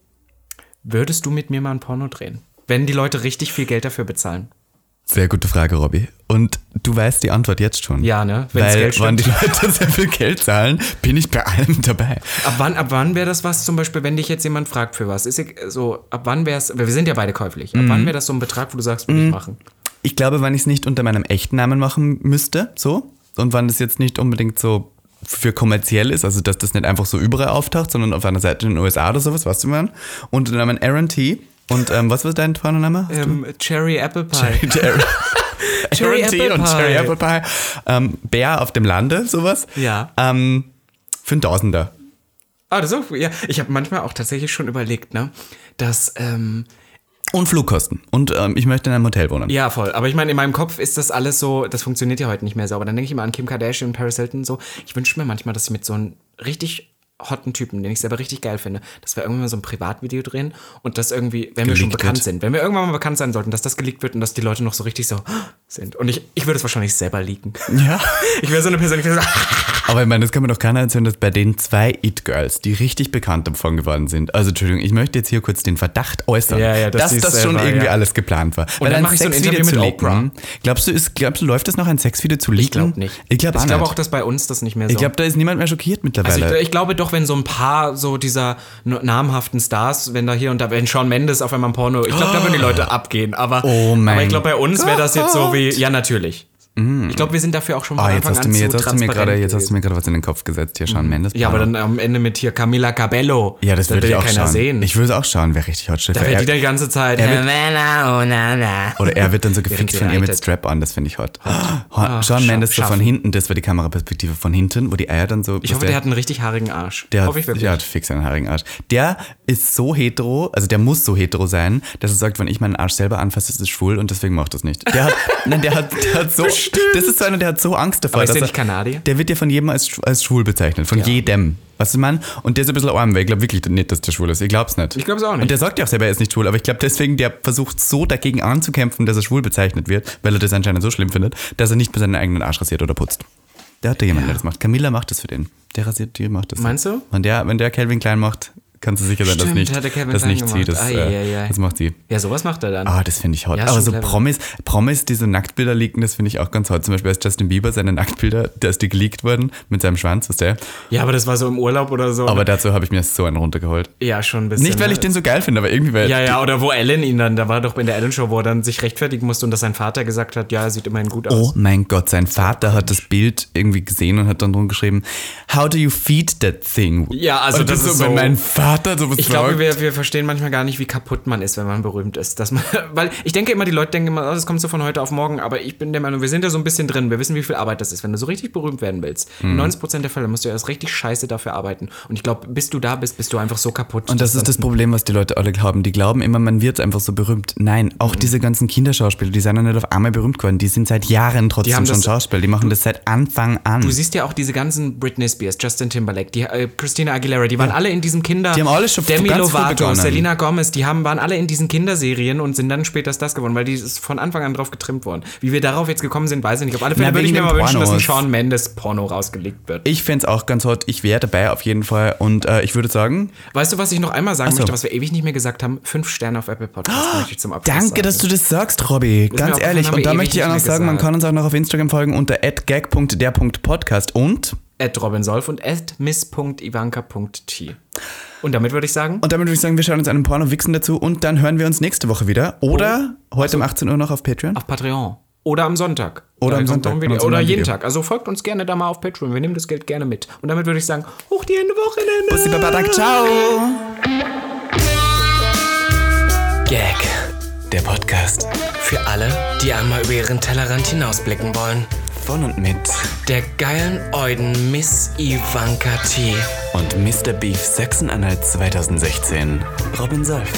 würdest du mit mir mal ein Porno drehen? Wenn die Leute richtig viel Geld dafür bezahlen. Sehr gute Frage, Robby. Und du weißt die Antwort jetzt schon. Ja, ne? Wenn's Weil, Geld wenn stimmt. die Leute sehr viel Geld zahlen, bin ich bei allem dabei. Ab wann, ab wann wäre das was, zum Beispiel, wenn dich jetzt jemand fragt für was? Ist so, ab wann wäre es, wir sind ja beide käuflich, ab Mhm. wann wäre das so ein Betrag, wo du sagst, würde ich machen? Ich glaube, wenn ich es nicht unter meinem echten Namen machen müsste, so, und wenn es jetzt nicht unbedingt so für kommerziell ist, also dass das nicht einfach so überall auftaucht, sondern auf einer Seite in den USA oder sowas, weißt du man? Unter dem Namen Aaron T. Und ähm, was war dein Pornoname? Ähm, Cherry Apple Pie. Cherry, Cherry. *laughs* Apple und Pie. Cherry Apple Pie. Ähm, Bär auf dem Lande, sowas. Ja. Ähm, für ein Tausender. Ah, das ist auch, ja. Ich habe manchmal auch tatsächlich schon überlegt, ne, dass, ähm, Und Flugkosten. Und ähm, ich möchte in einem Hotel wohnen. ja, voll. Aber ich meine, in meinem Kopf ist das alles so, das funktioniert ja heute nicht mehr so. Aber dann denke ich immer an Kim Kardashian und Paris Hilton so. Ich wünsche mir manchmal, dass ich mit so einem richtig hotten Typen, den ich selber richtig geil finde, dass wir irgendwann mal so ein Privatvideo drehen und das irgendwie, wenn wir schon Geleakt bekannt wird. sind, wenn wir irgendwann mal bekannt sein sollten, dass das geleakt wird und dass die Leute noch so richtig so sind. Und ich, ich würde es wahrscheinlich selber leaken. Ja. *laughs* Ich wäre so eine Person, die wäre so, Aber ich meine, das kann mir doch keiner erzählen, dass bei den zwei It-Girls, die richtig bekannt davon geworden sind, also Entschuldigung, ich möchte jetzt hier kurz den Verdacht äußern, Ja, ja, dass dass das es schon selber, irgendwie ja. alles geplant war. Und dann mache ich so ein Interview mit leaken, glaubst du, ist, glaubst du, läuft das noch ein Sexvideo zu leaken? ich glaube nicht. Ich glaube ich auch dass bei uns das nicht mehr so. ich glaube, da ist niemand mehr schockiert Also mittlerweile. ich, ich glaube doch, wenn so ein paar so dieser namhaften Stars, wenn da hier und da, wenn Shawn Mendes auf einmal ein Porno, ich glaube, da würden die Leute abgehen. Aber, Oh mein aber ich glaube, bei uns wäre das jetzt so wie, ja, natürlich. Mhm. Ich glaube, wir sind dafür auch schon von Ah, jetzt Anfang hast du mir, jetzt hast du mir gerade, jetzt hast du mir gerade was in den Kopf gesetzt, hier Shawn Mendes. Ja, aber dann am Ende mit hier Camila Cabello. ja, das will würde ich ja auch keiner schauen. sehen. Ich würde es auch schauen, wäre richtig hot. Stell da vor, die die ganze Zeit. er wird- oh. Oder er wird dann so *laughs* gefixt von ihr mit reitet. Strap-on, das finde ich hot. Ah, scha- Mendes so von hinten, das war die Kameraperspektive von hinten, wo die Eier dann so. Ich hoffe, der hat einen richtig haarigen Arsch. Der hoffe ich hat, wirklich. der hat fix einen haarigen Arsch. Der ist so hetero, also der muss so hetero sein, dass er sagt, wenn ich meinen Arsch selber anfasse, ist es schwul und deswegen macht das nicht. Der hat, *laughs* nein, der hat, der hat so, *laughs* das ist so einer, der hat so Angst davor. Aber ist der er- nicht Kanadier? Der wird ja von jedem als, als schwul bezeichnet, von jedem. Weißt du, Mann? Und der ist ein bisschen arm, weil ich glaube wirklich nicht, dass der schwul ist. Ich glaube es nicht. Ich glaub's auch nicht. Und der sagt ja auch selber, er ist nicht schwul, aber ich glaube deswegen, der versucht so dagegen anzukämpfen, dass er schwul bezeichnet wird, weil er das anscheinend so schlimm findet, dass er nicht bei seinen eigenen Arsch rasiert oder putzt. Der hat da jemanden, der das macht. Camilla macht das für den. Der rasiert, die macht das. Meinst du? Wenn der, wenn der Calvin Klein macht, kannst du sicher sein, dass Stimmt, nicht, hat das nicht sie, das, ai, ai. das macht sie. Ja, sowas macht er dann. Ah, das finde ich hot. Ja, Aber so clever. Promis, Promis, die so Nacktbilder leaken, das finde ich auch ganz hot. Zum Beispiel als Justin Bieber seine Nacktbilder, da ist die geleakt worden mit seinem Schwanz, was der. Ja, aber das war so im Urlaub oder so. Aber dazu habe ich mir so einen runtergeholt. ja, schon ein bisschen. Nicht, weil ich den so geil finde, aber irgendwie weil Ja, ja, oder wo Ellen ihn dann, da war doch in der Ellen Show, wo er dann sich rechtfertigen musste und dass sein Vater gesagt hat, ja, er sieht immerhin gut aus. Oh mein Gott, sein Vater hat das Bild irgendwie gesehen und hat dann drum geschrieben, How do you feed that thing? Ja, also und das ist wenn so- mein Vater sowas Ich glaube, wir, wir verstehen manchmal gar nicht, wie kaputt man ist, wenn man berühmt ist. Dass man, *laughs* weil ich denke immer, die Leute denken immer, oh, das kommt so von heute auf morgen, aber ich bin der Meinung, wir sind ja so ein bisschen drin. Wir wissen, wie viel Arbeit das ist. Wenn du so richtig berühmt werden willst, Mhm. in 90% der Fälle musst du erst richtig scheiße dafür arbeiten. Und ich glaube, bis du da bist, bist du einfach so kaputt. Und das ist das Problem, was die Leute alle haben. Die glauben immer, man wird einfach so berühmt. Nein, auch Mhm. diese ganzen Kinderschauspieler, die sind ja nicht auf einmal berühmt geworden. Die sind seit Jahren trotzdem schon Schauspieler. Die machen das seit Anfang an. Du siehst ja auch diese ganzen Britney Spears, Justin Timberlake, die äh, Christina Aguilera, die waren alle in diesem Kinder. Die haben alle schon Demi Lovato. Selena Gomez, die haben, waren alle in diesen Kinderserien und sind dann später das geworden, weil die ist von Anfang an drauf getrimmt worden. Wie wir darauf jetzt gekommen sind, weiß ich nicht. Auf alle Fälle Na, würde ich mir mal wünschen, dass ein Pornos. Shawn Mendes Porno rausgelegt wird. ich fände es auch ganz hot. Ich wäre dabei auf jeden Fall. Und äh, ich würde sagen, Weißt du, was ich noch einmal sagen so. möchte, was wir ewig nicht mehr gesagt haben? Fünf Sterne auf Apple Podcast möchte ich zum Abschluss danke, sagen. dass du das sagst, Robby. Ganz ehrlich. Und da möchte ich auch noch sagen, man gesagt. kann uns auch noch auf Instagram folgen unter gag.der.podcast und At Robin Solf und at miss.ivanka.t. Und damit würde ich sagen, Und damit würde ich sagen, wir schauen uns einen Porno wichsen dazu und dann hören wir uns nächste Woche wieder. Oder heute um 18 Uhr noch auf Patreon. auf Patreon. Oder am Sonntag. Oder Da am Sonntag, Video. Oder jeden Video. Tag. Also folgt uns gerne da mal auf Patreon. Wir nehmen das Geld gerne mit. Und damit würde ich sagen, hoch die Hände Wochenende. Bussi Babadak, ciao. Gag. Der Podcast Für alle, die einmal über ihren Tellerrand hinausblicken wollen. von und mit Der geilen Euden Miss Ivanka T. und Mr. Beef Sachsen-Anhalt 2016. Robin Solf.